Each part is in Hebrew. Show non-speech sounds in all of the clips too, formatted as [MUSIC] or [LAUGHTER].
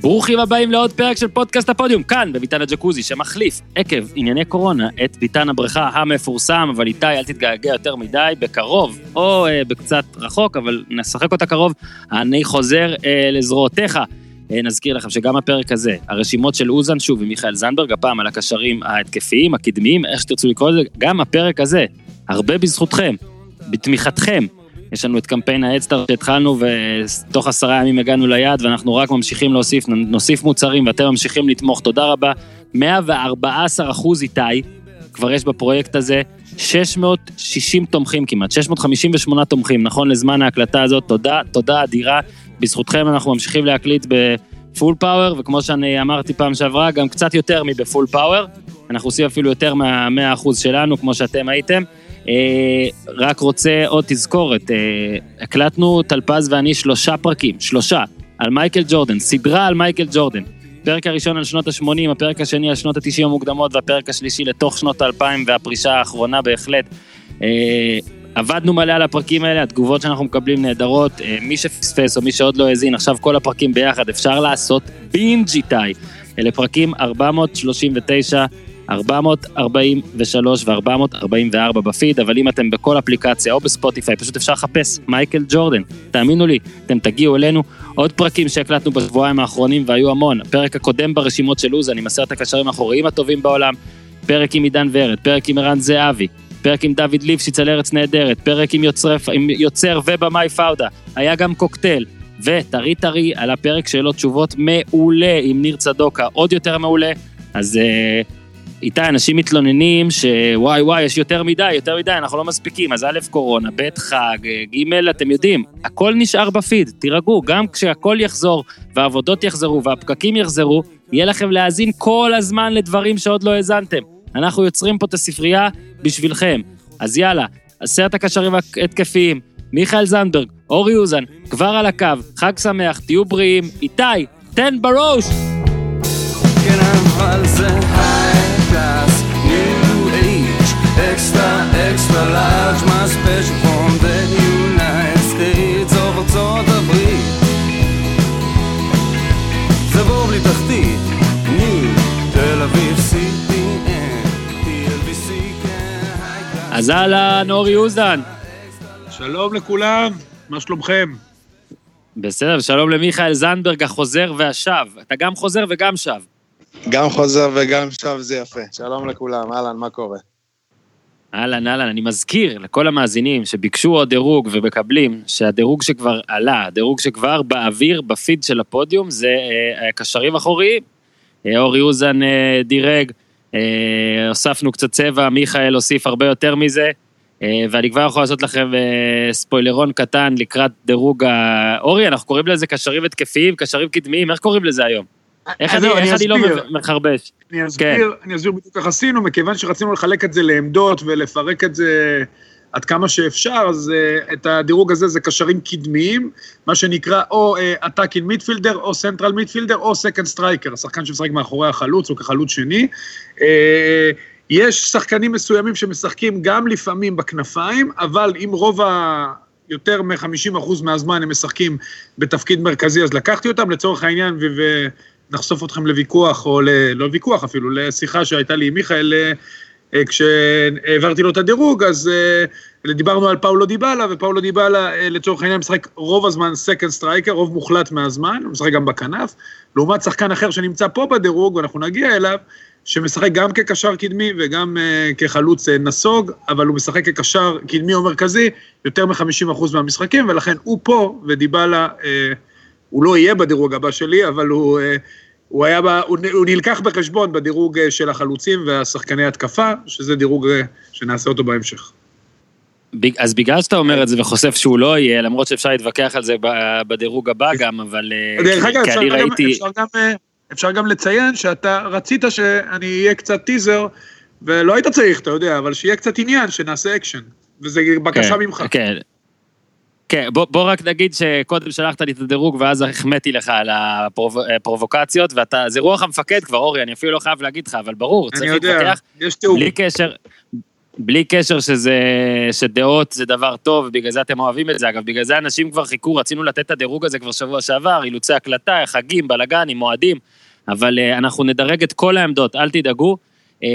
ברוכים הבאים לעוד פרק של פודקאסט הפודיום, כאן בביתן הג'קוזי, שמחליף עקב ענייני קורונה את ביתן הבריכה המפורסם, אבל איתי, אל תתגעגע יותר מדי, בקרוב, או אה, בקצת רחוק, אבל נשחק אותה קרוב, אני חוזר אה, לזרועותיך. אה, נזכיר לכם שגם הפרק הזה, הרשימות של אוזן שוב ומיכאל זנדברג, הפעם על הקשרים ההתקפיים, הקדמיים, איך שתרצו לקרוא לזה, גם הפרק הזה, הרבה בזכותכם, בתמיכתכם, יש לנו את קמפיין האדסטארט שהתחלנו ותוך עשרה ימים הגענו ליעד ואנחנו רק ממשיכים להוסיף, נוסיף מוצרים ואתם ממשיכים לתמוך, תודה רבה. 114 אחוז איתי, כבר יש בפרויקט הזה, 660 תומכים כמעט, 658 תומכים, נכון לזמן ההקלטה הזאת, תודה, תודה אדירה. בזכותכם אנחנו ממשיכים להקליט בפול פאוור, וכמו שאני אמרתי פעם שעברה, גם קצת יותר מבפול פאוור. אנחנו עושים אפילו יותר מה-100% שלנו, כמו שאתם הייתם. אה, רק רוצה עוד תזכורת, אה, הקלטנו טלפז ואני שלושה פרקים, שלושה, על מייקל ג'ורדן, סדרה על מייקל ג'ורדן. הפרק הראשון על שנות ה-80, הפרק השני על שנות ה-90 המוקדמות והפרק השלישי לתוך שנות ה-2000 והפרישה האחרונה בהחלט. אה, עבדנו מלא על הפרקים האלה, התגובות שאנחנו מקבלים נהדרות. מי שפספס או מי שעוד לא האזין, עכשיו כל הפרקים ביחד, אפשר לעשות בינג' איתי. אלה פרקים 439 443 ו-444 בפיד, אבל אם אתם בכל אפליקציה או בספוטיפיי, פשוט אפשר לחפש מייקל ג'ורדן. תאמינו לי, אתם תגיעו אלינו. עוד פרקים שהקלטנו בשבועיים האחרונים והיו המון. הפרק הקודם ברשימות של לוזן עם עשרת הקשרים האחוריים הטובים בעולם, פרק עם עידן ורד, פרק עם ערן זהבי, פרק עם דוד ליפשיץ על ארץ נהדרת, פרק עם יוצר, עם יוצר ובמאי פאודה, היה גם קוקטייל, וטרי טרי על הפרק שאלות תשובות מעולה עם ניר צדוקה, עוד יותר מעולה, אז uh, איתי, אנשים מתלוננים שוואי וואי, יש יותר מדי, יותר מדי, אנחנו לא מספיקים. אז א', קורונה, ב', חג, ג', אתם יודעים, הכל נשאר בפיד, תירגעו, גם כשהכל יחזור, והעבודות יחזרו, והפקקים יחזרו, יהיה לכם להאזין כל הזמן לדברים שעוד לא האזנתם. אנחנו יוצרים פה את הספרייה בשבילכם. אז יאללה, עשרת הקשרים ההתקפיים, מיכאל זנדברג, אורי אוזן, כבר על הקו, חג שמח, תהיו בריאים, איתי, תן בראש! כן, אבל זה class, extra, large, my special from the United States of ארצות הברית. זה בור בלי תחתית, ניו, תל אביב, כן, אז אהלן, אורי אוזן. שלום לכולם, מה שלומכם? בסדר, שלום למיכאל זנדברג החוזר והשב. אתה גם חוזר וגם שב. גם חוזר וגם שב זה יפה. שלום לכולם, אהלן, מה קורה? אהלן, אהלן, אני מזכיר לכל המאזינים שביקשו עוד דירוג ומקבלים, שהדירוג שכבר עלה, הדירוג שכבר באוויר, בפיד של הפודיום, זה אה, קשרים אחוריים. אה, אורי אוזן אה, דירג, אה, הוספנו קצת צבע, מיכאל הוסיף הרבה יותר מזה, אה, ואני כבר יכול לעשות לכם אה, ספוילרון קטן לקראת דירוג ה... אורי, אנחנו קוראים לזה קשרים התקפיים, קשרים קדמיים, איך קוראים לזה היום? איך אני, איך אני לא מחרבש? אני אסביר, כן. אני אסביר בדיוק איך עשינו, מכיוון שרצינו לחלק את זה לעמדות ולפרק את זה עד כמה שאפשר, אז אה, את הדירוג הזה זה קשרים קדמיים, מה שנקרא או attacking אה, midfielder, או central midfielder, או second striker, השחקן שמשחק מאחורי החלוץ, או כחלוץ שני. אה, יש שחקנים מסוימים שמשחקים גם לפעמים בכנפיים, אבל אם רוב ה... יותר מ-50% מהזמן הם משחקים בתפקיד מרכזי, אז לקחתי אותם לצורך העניין, ו... נחשוף אתכם לוויכוח, או ל... לא ויכוח אפילו, לשיחה שהייתה לי עם מיכאל אה, כשהעברתי לו את הדירוג, אז אה, דיברנו על פאולו דיבאלה, ופאולו דיבאלה אה, לצורך העניין משחק רוב הזמן second striker, רוב מוחלט מהזמן, הוא משחק גם בכנף, לעומת שחקן אחר שנמצא פה בדירוג, ואנחנו נגיע אליו, שמשחק גם כקשר קדמי וגם כחלוץ נסוג, אבל הוא משחק כקשר קדמי או מרכזי יותר מ-50% מהמשחקים, ולכן הוא פה, ודיבאלה uh, הוא לא יהיה בדירוג הבא שלי, אבל הוא, אה, הוא, היה, הוא, הוא נלקח בחשבון בדירוג אה, של החלוצים והשחקני התקפה, שזה דירוג אה, שנעשה אותו בהמשך. אז בגלל שאתה אומר את זה וחושף שהוא לא יהיה, למרות שאפשר להתווכח על זה בדירוג הבא גם, אבל דרך אגב, אפשר, ראיתי... אפשר, גם, אפשר גם לציין שאתה רצית שאני אהיה קצת טיזר, ולא היית צריך, אתה יודע, אבל שיהיה קצת עניין, שנעשה אקשן, וזה בקשה כן, ממך. כן, כן, בוא, בוא רק נגיד שקודם שלחת לי את הדירוג ואז החמאתי לך על הפרובוקציות, ואתה, זה רוח המפקד כבר, אורי, אני אפילו לא חייב להגיד לך, אבל ברור, צריך להתווכח. יש תיאור. בלי קשר, בלי קשר שזה, שדעות זה דבר טוב, בגלל זה אתם אוהבים את זה. אגב, בגלל זה אנשים כבר חיכו, רצינו לתת את הדירוג הזה כבר שבוע שעבר, אילוצי הקלטה, חגים, בלאגנים, מועדים, אבל uh, אנחנו נדרג את כל העמדות, אל תדאגו. Uh,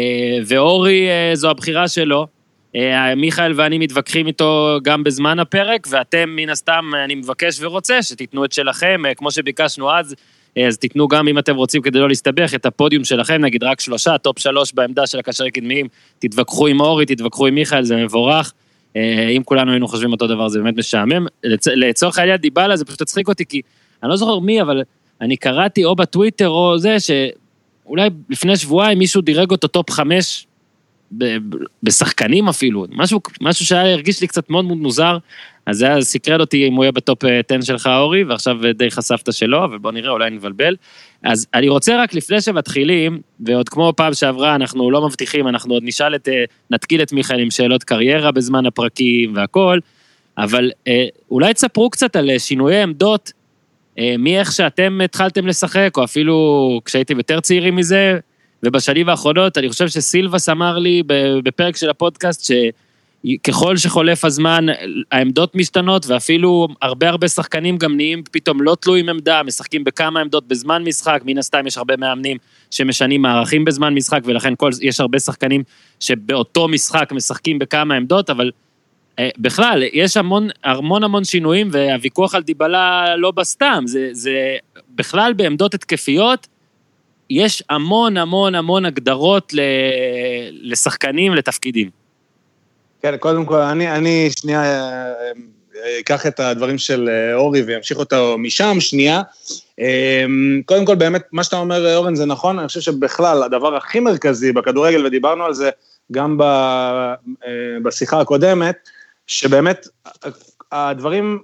ואורי, זו הבחירה שלו. Uh, מיכאל ואני מתווכחים איתו גם בזמן הפרק, ואתם, מן הסתם, אני מבקש ורוצה שתיתנו את שלכם, uh, כמו שביקשנו אז, uh, אז תיתנו גם, אם אתם רוצים, כדי לא להסתבך, את הפודיום שלכם, נגיד רק שלושה, top שלוש בעמדה של הקשרי קדמיים, תתווכחו עם אורי, תתווכחו עם מיכאל, זה מבורך. אם כולנו היינו חושבים אותו דבר, זה באמת משעמם. לצ... לצורך העניין דיבאלה, זה פשוט הצחיק אותי, כי אני לא זוכר מי, אבל אני קראתי או בטוויטר או זה, שאולי לפני שבועיים מישהו דירג אותו top חמש בשחקנים אפילו, משהו, משהו שהיה הרגיש לי קצת מאוד מאוד מוזר, אז זה היה סקרן אותי אם הוא יהיה ב top 10 שלך אורי, ועכשיו אה, די חשפת שלא, אבל בוא נראה, אולי נבלבל. אז אני רוצה רק לפני שמתחילים, ועוד כמו פעם שעברה, אנחנו לא מבטיחים, אנחנו עוד נשאל את, אה, נתקיל את מיכאל עם שאלות קריירה בזמן הפרקים והכל, אבל אה, אולי תספרו קצת על שינויי עמדות, מאיך שאתם התחלתם לשחק, או אפילו כשהייתם יותר צעירים מזה, ובשנים האחרונות, אני חושב שסילבס אמר לי בפרק של הפודקאסט, שככל שחולף הזמן, העמדות משתנות, ואפילו הרבה הרבה שחקנים גם נהיים פתאום לא תלויים עמדה, משחקים בכמה עמדות בזמן משחק, מן הסתם יש הרבה מאמנים שמשנים מערכים בזמן משחק, ולכן כל, יש הרבה שחקנים שבאותו משחק משחקים בכמה עמדות, אבל אה, בכלל, יש המון המון המון שינויים, והוויכוח על דיבלה לא בסתם, זה, זה בכלל בעמדות התקפיות, יש המון המון המון הגדרות לשחקנים, לתפקידים. כן, קודם כל, אני, אני שנייה אה, אה, אקח את הדברים של אה, אורי ואמשיך אותו משם, שנייה. קודם כל, באמת, מה שאתה אומר, אורן, זה נכון, אני חושב שבכלל, הדבר הכי מרכזי בכדורגל, ודיברנו על זה גם בשיחה הקודמת, שבאמת הדברים,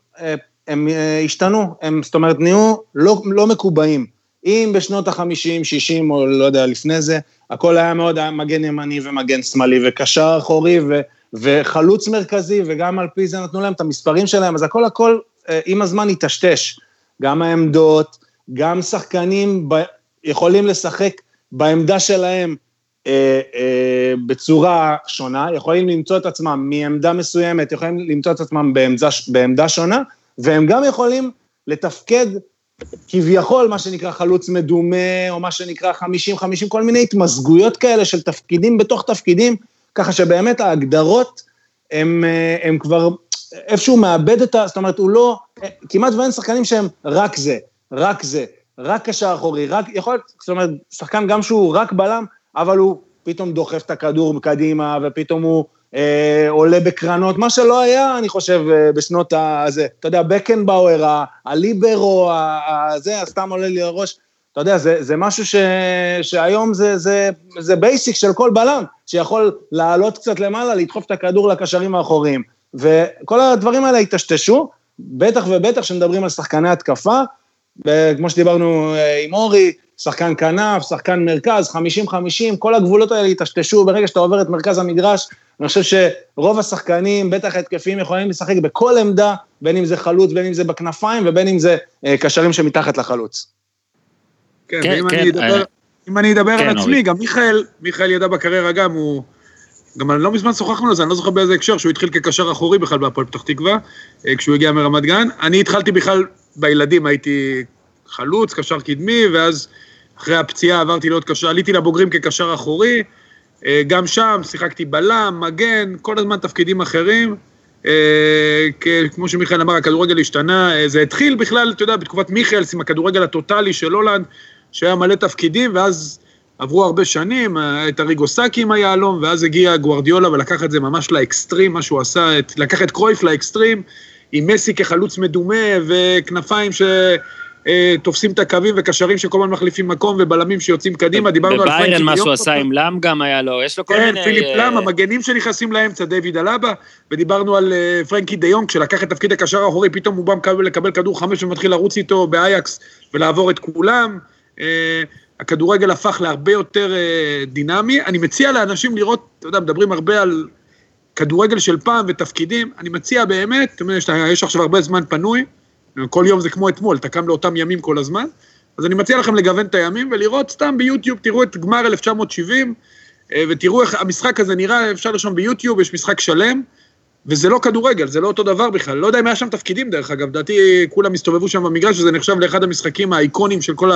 הם השתנו, הם, זאת אומרת, נהיו לא, לא מקובעים. אם בשנות ה-50, 60 או לא יודע, לפני זה, הכל היה מאוד, היה מגן ימני ומגן שמאלי וקשר אחורי ו, וחלוץ מרכזי, וגם על פי זה נתנו להם את המספרים שלהם, אז הכל הכל אה, עם הזמן היטשטש. גם העמדות, גם שחקנים ב, יכולים לשחק בעמדה שלהם אה, אה, בצורה שונה, יכולים למצוא את עצמם מעמדה מסוימת, יכולים למצוא את עצמם בעמדה, בעמדה שונה, והם גם יכולים לתפקד כביכול מה שנקרא חלוץ מדומה, או מה שנקרא 50-50, כל מיני התמזגויות כאלה של תפקידים בתוך תפקידים, ככה שבאמת ההגדרות הם, הם כבר איפשהו מאבד את ה... זאת אומרת, הוא לא... כמעט ואין שחקנים שהם רק זה, רק זה, רק קשר אחורי, רק... יכול להיות, זאת אומרת, שחקן גם שהוא רק בלם, אבל הוא פתאום דוחף את הכדור קדימה, ופתאום הוא אה, עולה בקרנות, מה שלא היה, אני חושב, אה, בשנות הזה. אתה יודע, בקנבאואר, הליברו, זה, סתם עולה לי לראש. אתה יודע, זה, זה משהו ש, שהיום זה, זה, זה basic של כל בלם, שיכול לעלות קצת למעלה, לדחוף את הכדור לקשרים האחוריים. וכל הדברים האלה היטשטשו, בטח ובטח כשמדברים על שחקני התקפה, וכמו שדיברנו אה, עם אורי, שחקן כנף, שחקן מרכז, 50-50, כל הגבולות האלה יטשטשו ברגע שאתה עובר את מרכז המגרש. אני חושב שרוב השחקנים, בטח התקפיים, יכולים לשחק בכל עמדה, בין אם זה חלוץ, בין אם זה בכנפיים, ובין אם זה אה, קשרים שמתחת לחלוץ. כן, כן, ואם כן, אני אדבר, אה... אם אני אדבר כן, על עצמי, גם מיכאל, מיכאל ידע בקריירה גם, הוא... גם אני לא מזמן שוחחנו על זה, אני לא זוכר באיזה הקשר, שהוא התחיל כקשר אחורי בכלל בהפועל פתח תקווה, אה, כשהוא הגיע מרמת גן. אני התחלתי בכלל, בילדים הייתי חלוץ, קשר קדמי, ואז אחרי הפציעה עברתי להיות קשר, עליתי לבוגרים כקשר אחורי, אה, גם שם שיחקתי בלם, מגן, כל הזמן תפקידים אחרים. אה, כמו שמיכאל אמר, הכדורגל השתנה, אה, זה התחיל בכלל, אתה יודע, בתקופת מיכאלס עם הכדורגל הטוטאלי של הולנד, שהיה מלא תפקידים, ואז עברו הרבה שנים, את אריגו סאקי עם היהלום, ואז הגיע גוארדיולה ולקח את זה ממש לאקסטרים, מה שהוא עשה, לקח את קרויף לאקסטרים, עם מסי כחלוץ מדומה וכנפיים ש... אה, תופסים את הקווים וקשרים שכל הזמן מחליפים מקום ובלמים שיוצאים קדימה, דיברנו על פרנקי מה שהוא עשה עם לאם גם היה לו, יש לו כל כן, מיני... כן, פיליפ אה, לאם, המגנים שנכנסים לאמצע, דיוויד אלאבה, ודיברנו על אה, פרנקי דיון, כשלקח את תפקיד הקשר האחורי, פתאום הוא בא לקבל כדור חמש ומתחיל לרוץ איתו באייקס ולעבור את כולם. הכדורגל הפך להרבה יותר דינמי. אני מציע לאנשים לראות, אתה יודע, מדברים הרבה על כדורגל של פעם ותפקידים, אני מציע באמת, יש עכשיו הרבה זמן פנוי, כל יום זה כמו אתמול, אתה קם לאותם ימים כל הזמן. אז אני מציע לכם לגוון את הימים ולראות סתם ביוטיוב, תראו את גמר 1970, אה, ותראו איך המשחק הזה נראה, אפשר לרשום ביוטיוב, יש משחק שלם, וזה לא כדורגל, זה לא אותו דבר בכלל. לא יודע אם היה שם תפקידים, דרך אגב, לדעתי כולם הסתובבו שם במגרש, וזה נחשב לאחד המשחקים האיקונים של כל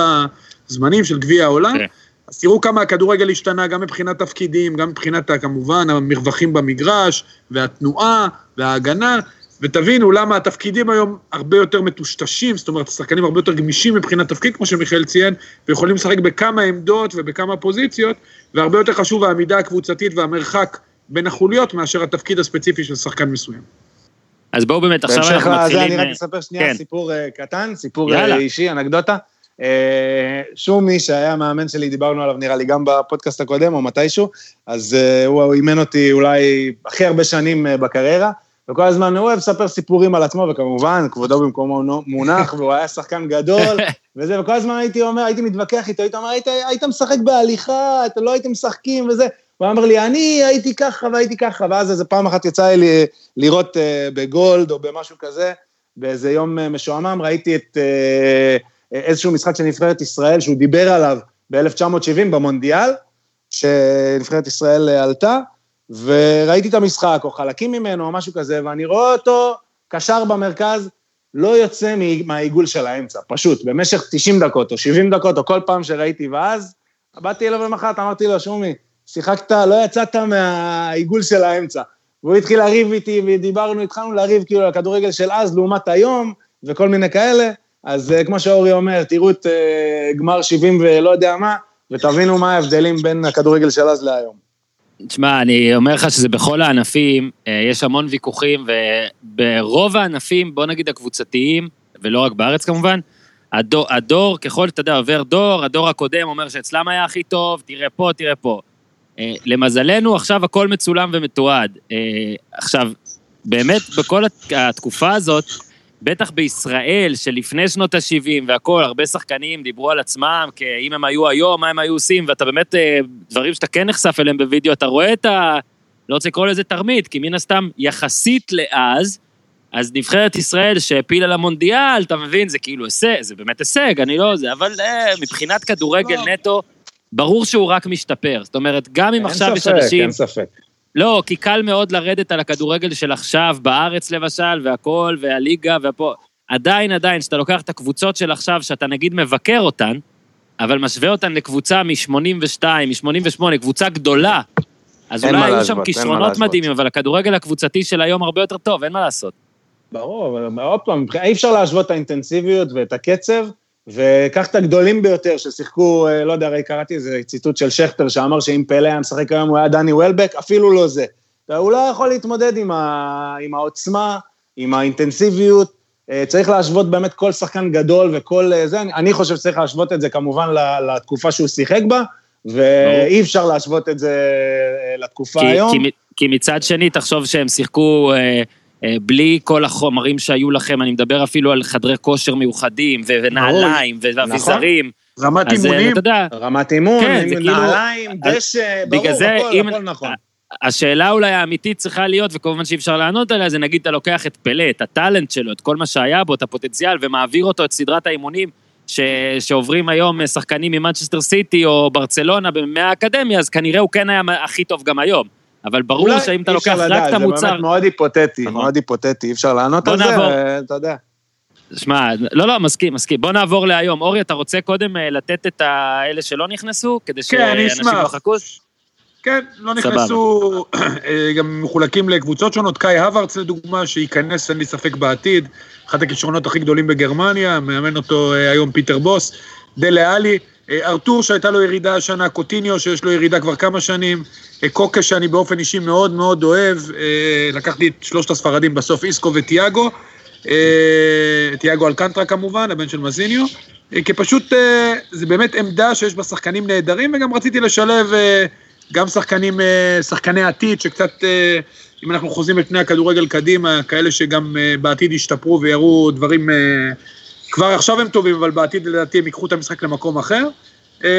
הזמנים של גביע העולם. כן. אז תראו כמה הכדורגל השתנה, גם מבחינת תפקידים, גם מבחינת, כמובן, המרווחים במגרש, והתנועה, וההגנה, ותבינו למה התפקידים היום הרבה יותר מטושטשים, זאת אומרת, השחקנים הרבה יותר גמישים מבחינת תפקיד, כמו שמיכאל ציין, ויכולים לשחק בכמה עמדות ובכמה פוזיציות, והרבה יותר חשוב העמידה הקבוצתית והמרחק בין החוליות מאשר התפקיד הספציפי של שחקן מסוים. אז בואו באמת, עכשיו בהמשך אנחנו לזה, מתחילים... אני רק אה, אספר שנייה כן. סיפור אה, קטן, סיפור יאללה. אה, אישי, אנקדוטה. אה, שומי, שהיה מאמן שלי, דיברנו עליו נראה לי גם בפודקאסט הקודם או מתישהו, אז אה, הוא אימן אותי אולי הכי הרבה שנים אה, בקריירה, וכל הזמן הוא אוהב לספר סיפורים על עצמו, וכמובן, כבודו במקומו מונח, והוא היה שחקן גדול, [LAUGHS] וזה, וכל הזמן הייתי אומר, הייתי מתווכח איתו, הייתי אומר, היית, היית משחק בהליכה, אתם לא הייתם משחקים וזה. הוא אמר לי, אני הייתי ככה והייתי ככה, ואז איזה פעם אחת יצא לי לראות אה, בגולד או במשהו כזה, באיזה יום אה, משועמם, ראיתי את אה, איזשהו משחק של נבחרת ישראל שהוא דיבר עליו ב-1970 במונדיאל, שנבחרת ישראל אה, עלתה, וראיתי את המשחק, או חלקים ממנו, או משהו כזה, ואני רואה אותו קשר במרכז, לא יוצא מהעיגול של האמצע, פשוט, במשך 90 דקות, או 70 דקות, או כל פעם שראיתי, ואז באתי אליו למחרת, אמרתי לו, שומי, שיחקת, לא יצאת מהעיגול של האמצע. והוא התחיל לריב איתי, ודיברנו, התחלנו לריב כאילו על הכדורגל של אז לעומת היום, וכל מיני כאלה. אז אה, כמו שאורי אומר, תראו את אה, גמר 70 ולא יודע מה, ותבינו מה ההבדלים בין הכדורגל של אז להיום. תשמע, אני אומר לך שזה בכל הענפים, אה, יש המון ויכוחים, וברוב הענפים, בוא נגיד הקבוצתיים, ולא רק בארץ כמובן, הדור, הדור ככל שאתה יודע, עובר דור, הדור הקודם אומר שאצלם היה הכי טוב, תראה פה, תראה פה. אה, למזלנו, עכשיו הכל מצולם ומתועד. אה, עכשיו, באמת, בכל הת- התקופה הזאת, בטח בישראל, שלפני שנות ה-70 והכול, הרבה שחקנים דיברו על עצמם, כאם הם היו היום, מה הם היו עושים, ואתה באמת, אה, דברים שאתה כן נחשף אליהם בווידאו, אתה רואה את ה... לא רוצה לקרוא לזה תרמית, כי מן הסתם, יחסית לאז, אז נבחרת ישראל שהעפילה למונדיאל, אתה מבין, זה כאילו הישג, זה באמת הישג, אני לא זה, אבל אה, מבחינת כדורגל לא. נטו, ברור שהוא רק משתפר. זאת אומרת, גם אם עכשיו יש אנשים... אין ספק. לא, כי קל מאוד לרדת על הכדורגל של עכשיו, בארץ למשל, והכל, והליגה, והפה. עדיין, עדיין, כשאתה לוקח את הקבוצות של עכשיו, שאתה נגיד מבקר אותן, אבל משווה אותן לקבוצה מ-82, מ-88, קבוצה גדולה, אז אולי היו שם כישרונות. מדהימים, אבל הכדורגל הקבוצתי של היום הרבה יותר טוב, אין מה לעשות. ברור, אבל עוד פעם, אי אפשר להשוות את האינטנסיביות ואת הקצב, וקח את הגדולים ביותר ששיחקו, אה, לא יודע, הרי קראתי איזה ציטוט של שכטר שאמר שאם פלא היה משחק היום הוא היה דני וולבק, אפילו לא זה. הוא לא יכול להתמודד עם, ה... עם העוצמה, עם האינטנסיביות, אה, צריך להשוות באמת כל שחקן גדול וכל אה, זה, אני, אני חושב שצריך להשוות את זה כמובן לתקופה שהוא שיחק בה, ואי אפשר להשוות את זה לתקופה כי, היום. כי, כי מצד שני, תחשוב שהם שיחקו אה, בלי כל החומרים שהיו לכם, אני מדבר אפילו על חדרי כושר מיוחדים, ונעליים, ו- ואביזרים. רמת אה, אימונים, רמת אימון, כן, כאילו- נעליים, דשא, ברור, הכל, אם- הכל נכון. השאלה אולי האמיתית צריכה להיות, וכמובן שאי אפשר לענות עליה, זה נגיד אתה לוקח את פלא, את הטאלנט שלו, את כל מה שהיה בו, את הפוטנציאל, ומעביר אותו את סדרת האימונים ש... שעוברים היום שחקנים ממנצ'סטר סיטי או ברצלונה מהאקדמיה, אז כנראה הוא כן היה הכי טוב גם היום. אבל ברור אולי שאם אתה לוקח רק את המוצר... זה באמת מאוד היפותטי, נכון. מאוד היפותטי, אי אפשר לענות על זה, נעבור. אה, אתה יודע. שמע, לא, לא, מסכים, מסכים. בוא נעבור להיום. אורי, אתה רוצה קודם אה, לתת את האלה שלא נכנסו? כדי כן, אני שאנשים אשמח. לא יחכו? כן, לא. נכנסו, אה, גם מחולקים לקבוצות שונות, קאי הווארץ לדוגמה, שייכנס, אין לי ספק, בעתיד, אחד הכישרונות הכי גדולים בגרמניה, מאמן אותו אה, היום פיטר בוס, דלה עלי, ארתור שהייתה לו ירידה השנה, קוטיניו שיש לו ירידה כבר כמה שנים, אה, קוקה שאני באופן אישי מאוד מאוד אוהב, אה, לקחתי את שלושת הספרדים בסוף, איסקו וטיאגו, אה, טיאגו אלקנטרה כמובן, הבן של מזיניו, אה, כי פשוט אה, זה באמת עמדה שיש בה שחקנים נהדרים, וגם רציתי לשלב אה, גם שחקנים, אה, שחקני עתיד, שקצת, אה, אם אנחנו חוזים את פני הכדורגל קדימה, כאלה שגם אה, בעתיד ישתפרו ויראו דברים, אה, כבר עכשיו הם טובים, אבל בעתיד לדעתי הם ייקחו את המשחק למקום אחר. אה,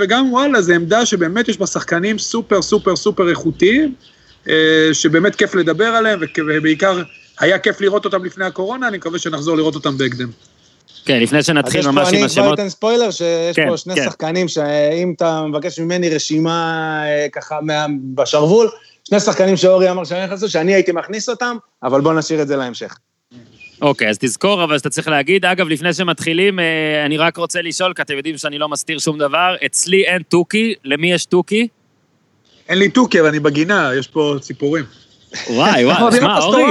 וגם וואלה, זו עמדה שבאמת יש בה שחקנים סופר סופר סופר איכותיים, אה, שבאמת כיף לדבר עליהם, ובעיקר היה כיף לראות אותם לפני הקורונה, אני מקווה שנחזור לראות אותם בהקדם. כן, לפני שנתחיל אז יש ממש פה, עם אני כבר השמות. אתן ספוילר, שיש כן, פה שני כן. שחקנים שאם אתה מבקש ממני רשימה אה, ככה מה, בשרוול, שני שחקנים שאורי אמר שאני נכנסו, שאני הייתי מכניס אותם, אבל בואו נשאיר את זה להמשך. אוקיי, אז תזכור אבל שאתה צריך להגיד. אגב, לפני שמתחילים, אה, אני רק רוצה לשאול, כי אתם יודעים שאני לא מסתיר שום דבר. אצלי אין תוכי, למי יש תוכי? אין לי תוכי, אבל אני בגינה, יש פה ציפורים. וואי, וואי, שמע, אורי?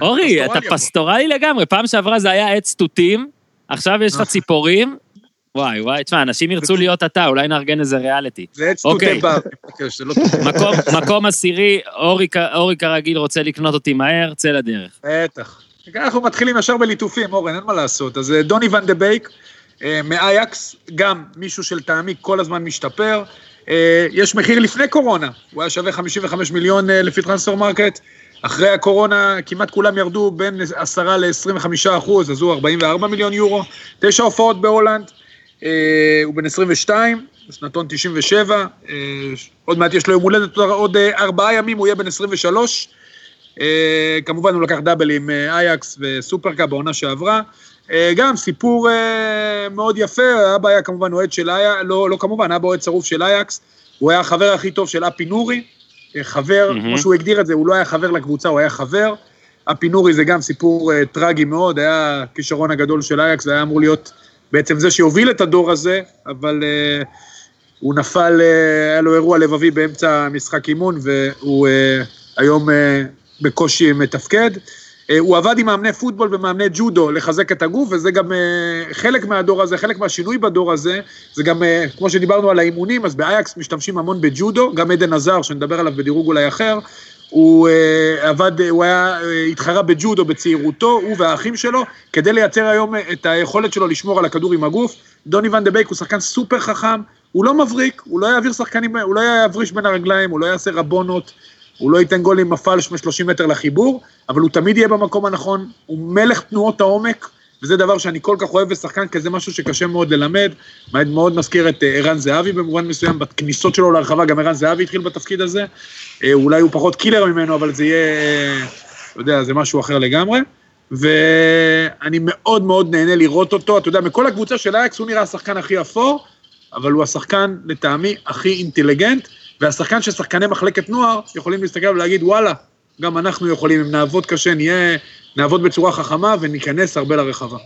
אורי, אתה. פסטורלי לגמרי. פעם שעברה זה היה עץ תותים, עכשיו יש לך אה. ציפורים. וואי, וואי, תשמע, אנשים ירצו להיות אתה, אולי נארגן איזה ריאליטי. זה עץ אוקיי. תותי בר, מבקש, זה לא. [LAUGHS] מקום, עשירי, אורי כרגיל רוצה לקנות אותי מהר, צא לדרך. בטח. אנחנו מתחילים ישר בליטופים, אורן, אין מה לעשות. אז אה, דוני ון דה בייק, אה, מאייאקס, גם מישהו שלטעמי כל הזמן משתפר. אה, יש מחיר לפני קורונה, הוא היה שווה 55 מיליון לפי טרנספר מרקט. אחרי הקורונה כמעט כולם ירדו בין 10 ל-25 אחוז, אז הוא 44 מיליון יורו. תשע הופעות בהולנד, הוא בן 22, שנתון 97, אה, עוד מעט יש לו יום הולדת, עוד ארבעה ימים הוא יהיה בן 23. אה, כמובן הוא לקח דאבל עם אה, אייאקס וסופרקאפ בעונה שעברה. אה, גם סיפור מאוד יפה, אבא היה כמובן אוהד של אייקס, לא, לא כמובן, אבא אוהד שרוף של אייקס, הוא היה החבר הכי טוב של אפי נורי, חבר, מהמם. כמו שהוא הגדיר את זה, הוא לא היה חבר לקבוצה, הוא היה חבר. אפי נורי זה גם סיפור טרגי מאוד, היה הכישרון הגדול של אייקס, זה היה אמור להיות בעצם זה שיוביל את הדור הזה, אבל הוא נפל, היה לו אירוע לבבי באמצע משחק אימון, והוא היום בקושי מתפקד. אה, הוא עבד עם מאמני פוטבול ומאמני ג'ודו לחזק את הגוף, וזה גם אה, חלק מהדור הזה, חלק מהשינוי בדור הזה, זה גם, אה, כמו שדיברנו על האימונים, אז באייאקס משתמשים המון בג'ודו, גם אדן הזאר, שנדבר עליו בדירוג אולי אחר, הוא עבד, הוא היה, התחרה בג'ודו בצעירותו, הוא והאחים שלו, כדי לייצר היום את היכולת שלו לשמור על הכדור עם הגוף. דוני ון דה בייק הוא שחקן סופר חכם, הוא לא מבריק, הוא לא יעביר שחקנים, הוא לא ישחיל בין הרגליים, הוא לא יעשה רבונות, הוא לא ייתן גול עם מפלש מ-30 מטר לחיבור, אבל הוא תמיד יהיה במקום הנכון, הוא מלך תנועות העומק, וזה דבר שאני כל כך אוהב בשחקן, כי זה משהו שקשה מאוד ללמד. מאוד מזכיר את אה, ערן זהבי במובן מסוים, בכניסות שלו להרחבה, גם ערן זהבי התחיל בתפקיד הזה. אה, אולי הוא פחות קילר ממנו, אבל זה יהיה, אה, אתה יודע, זה משהו אחר לגמרי. ואני מאוד מאוד נהנה לראות אותו, אתה יודע, מכל הקבוצה של אייקס הוא נראה השחקן הכי אפור, אבל הוא השחקן, לטעמי, הכי אינטליגנט, והשחקן ששחקני מחלקת נוער יכולים להסתכל ולהגיד, וואלה, גם אנחנו יכולים, אם נעבוד קשה, נהיה, נעבוד בצורה חכמה וניכנס הרבה לרחבה.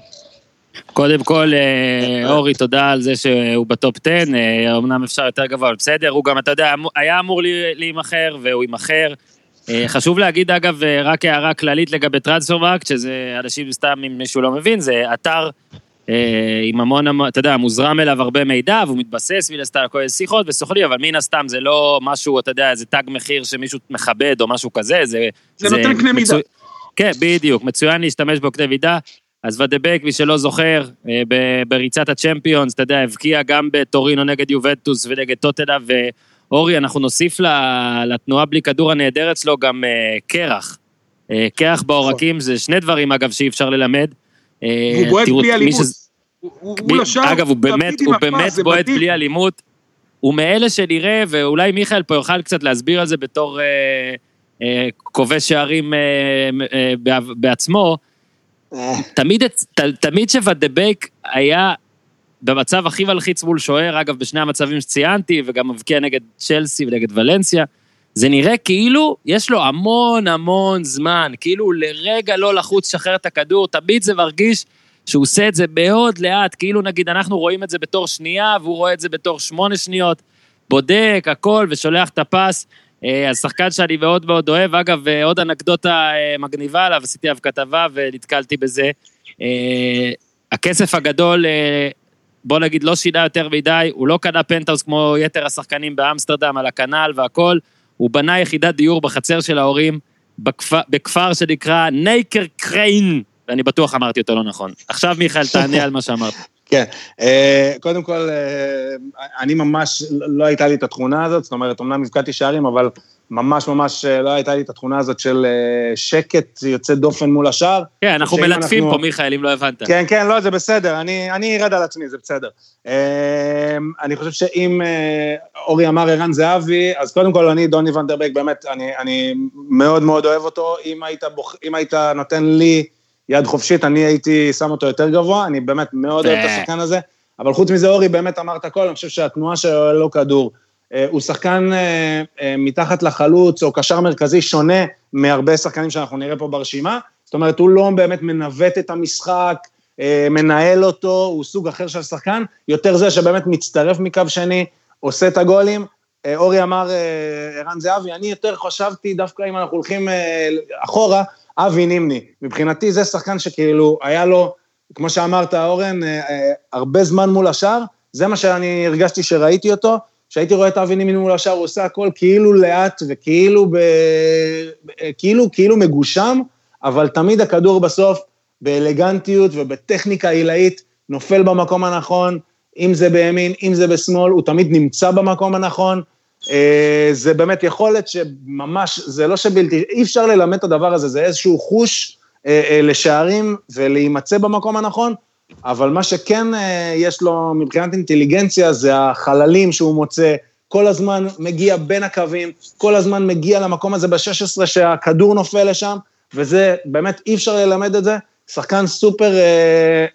קודם כל, אה, אורי, תודה על זה שהוא ב top 10, אה, אמנם אפשר יותר גבוה, אבל בסדר, הוא גם, אתה יודע, אמור- היה אמור להימכר, והוא יימכר. אה, חשוב להגיד, אגב, רק הערה כללית לגבי טרנספרמרקט, שזה אנשים, סתם, אם מישהו לא מבין, זה אתר עם המון, אתה יודע, מוזרם אליו הרבה מידע, והוא מתבסס מן הסתם על כל מיני שיחות וסוכנים, אבל מן הסתם זה לא משהו, אתה יודע, איזה תג מחיר שמישהו מכבד או משהו כזה, זה... זה נותן קנה מידה. כן, בדיוק, מצוין להשתמש בו קנה מידה. אז ודבק, מי שלא זוכר, אה, בריצת הצ'מפיונס, אתה יודע, הבקיע גם בטורינו נגד יובנטוס ונגד טוטנה, ואורי, אנחנו נוסיף לתנועה בלי כדור הנהדרת שלו גם אה, קרח. אה, קרח בעורקים זה שני דברים, אגב, שאי אפשר ללמד. אה, והוא בועט בלי אלימות. אגב, הוא תמיד באמת, הוא באמת בועט. בלי אלימות. הוא מאלה שנראה, ואולי מיכאל פה יוכל קצת להסביר על זה בתור אה, אה, כובש שערים אה, אה, בעצמו. תמיד, את- ת, תמיד שוודבק היה במצב הכי מלחיץ מול שוער, אגב, בשני המצבים שציינתי, וגם מבקיע נגד צ'לסי ונגד ולנסיה, זה נראה כאילו יש לו המון המון זמן, כאילו לרגע לא לחוץ לשחרר את הכדור, תמיד זה מרגיש שהוא עושה את זה מאוד לאט, כאילו נגיד אנחנו רואים את זה בתור שנייה, והוא רואה את זה בתור שמונה שניות, בודק הכל ושולח את הפס. אה, אז שחקן שאני מאוד מאוד אוהב, אגב, אה, עוד אנקדוטה אה, מגניבה עליו, עשיתי עליו כתבה ונתקלתי בזה. הכסף הגדול, בוא נגיד, לא שינה יותר מדי, הוא לא קנה פנטהאוס כמו יתר השחקנים באמסטרדם על הכנ"ל והכל, הוא בנה יחידת דיור בחצר של ההורים, בכפר, בכפר שנקרא נייקרקרין, ואני בטוח אמרתי אותו לא נכון. עכשיו מיכאל תענה על מה שאמרת. [LAUGHS] כן, אה, קודם כל, אה, אני ממש, לא הייתה לי את התכונה הזאת, זאת אומרת, אמנם הבקעתי שערים, אבל ממש ממש אה, לא הייתה לי את התכונה הזאת של אה, שקט יוצא דופן מול השער. כן, אנחנו מלטפים אנחנו- פה, מיכאל, אם לא הבנת. כן, כן, לא, זה בסדר, אני, אני ארד על עצמי, זה בסדר. אה, אני חושב שאם אה, אורי אמר ערן זהבי, אז קודם כל אני, דוני ונדרבק, באמת, אני, אני מאוד מאוד אוהב אותו. אם היית, בוח, אם היית נותן לי יד חופשית, אני הייתי שם אותו יותר גבוה, אני באמת מאוד אוהב את השחקן הזה, אבל חוץ מזה, אורי, באמת אמרת הכל, אני חושב שהתנועה שלו לא כדור. הוא שחקן מתחת לחלוץ, או קשר מרכזי שונה מהרבה שחקנים שאנחנו נראה פה ברשימה. זאת אומרת, הוא לא באמת מנווט את המשחק, מנהל אותו, הוא סוג אחר של שחקן, יותר זה שבאמת מצטרף מקו שני, עושה את הגולים. אורי אמר, ערן זהבי, אני יותר חשבתי, דווקא אם אנחנו הולכים אחורה, אבי נימני. מבחינתי זה שחקן שכאילו, היה לו, כמו שאמרת, אורן, הרבה זמן מול השאר, זה מה שאני הרגשתי שראיתי אותו, כשהייתי רואה את אבי נימני מול השאר, הוא עושה הכל כאילו לאט וכאילו ב... כאילו, כאילו מגושם, אבל תמיד הכדור בסוף, באלגנטיות ובטכניקה עילאית, נופל במקום הנכון, אם זה בימין, אם זה בשמאל, הוא תמיד נמצא במקום הנכון. זה באמת יכולת שממש, זה לא שבלתי, אי אפשר ללמד את הדבר הזה, זה איזשהו חוש לשערים ולהימצא במקום הנכון, אבל מה שכן יש לו מבחינת אינטליגנציה זה החללים שהוא מוצא, כל הזמן מגיע בין הקווים, כל הזמן מגיע למקום הזה ב-16 שהכדור נופל לשם, וזה באמת אי אפשר ללמד את זה, שחקן סופר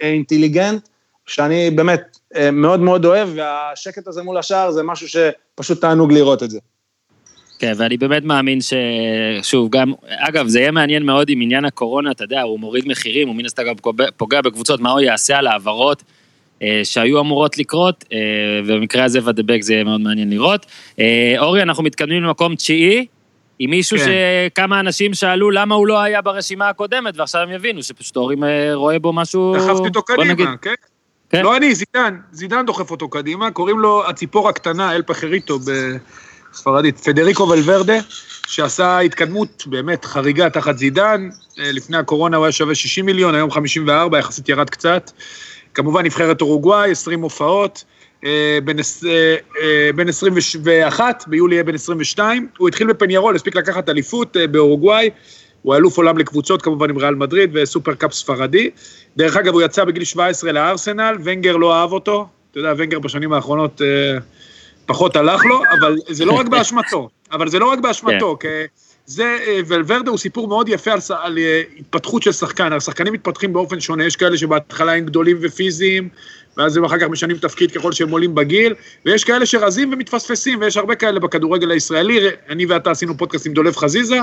אינטליגנט, שאני באמת מאוד מאוד אוהב, והשקט הזה מול השער זה משהו שפשוט תענוג לראות את זה. כן, ואני באמת מאמין ש... שוב, גם, אגב, זה יהיה מעניין מאוד עם עניין הקורונה, אתה יודע, הוא מוריד מחירים, הוא מן הסתם גם פוגע בקבוצות, מה הוא יעשה על העברות אה, שהיו אמורות לקרות, אה, ובמקרה הזה ודבק זה יהיה מאוד מעניין לראות. אה, אורי, אנחנו מתקדמים למקום תשיעי, עם מישהו כן. שכמה אנשים שאלו למה הוא לא היה ברשימה הקודמת, ועכשיו הם יבינו שפשוט אורי רואה בו משהו... דחפתי אותו קדימה. כן? כן. לא אני, זידן, זידן דוחף אותו קדימה, קוראים לו הציפור הקטנה, אל פחריטו בספרדית, פדריקו ולוורדה, שעשה התקדמות באמת חריגה תחת זידן, לפני הקורונה הוא היה שווה 60 מיליון, היום 54, יחסית ירד קצת. כמובן נבחרת אורוגוואי, 20 הופעות, בן, בן 21, ביולי יהיה בן 22, הוא התחיל בפניירול, הספיק לקחת אליפות באורוגוואי, הוא אלוף עולם לקבוצות כמובן עם ריאל מדריד וסופר קאפ ספרדי. דרך אגב, הוא יצא בגיל 17 לארסנל, ונגר לא אהב אותו, אתה יודע, ונגר בשנים האחרונות אה, פחות הלך לו, אבל זה לא רק באשמתו, [LAUGHS] אבל זה לא רק באשמתו, כי זה, אה, ולוורדה הוא סיפור מאוד יפה על, על אה, התפתחות של שחקן, השחקנים מתפתחים באופן שונה, יש כאלה שבהתחלה הם גדולים ופיזיים, ואז הם אחר כך משנים תפקיד ככל שהם עולים בגיל, ויש כאלה שרזים ומתפספסים, ויש הרבה כאלה בכדורגל הישראלי, אני ואתה עשינו פודקאסט עם דולב חזיזה,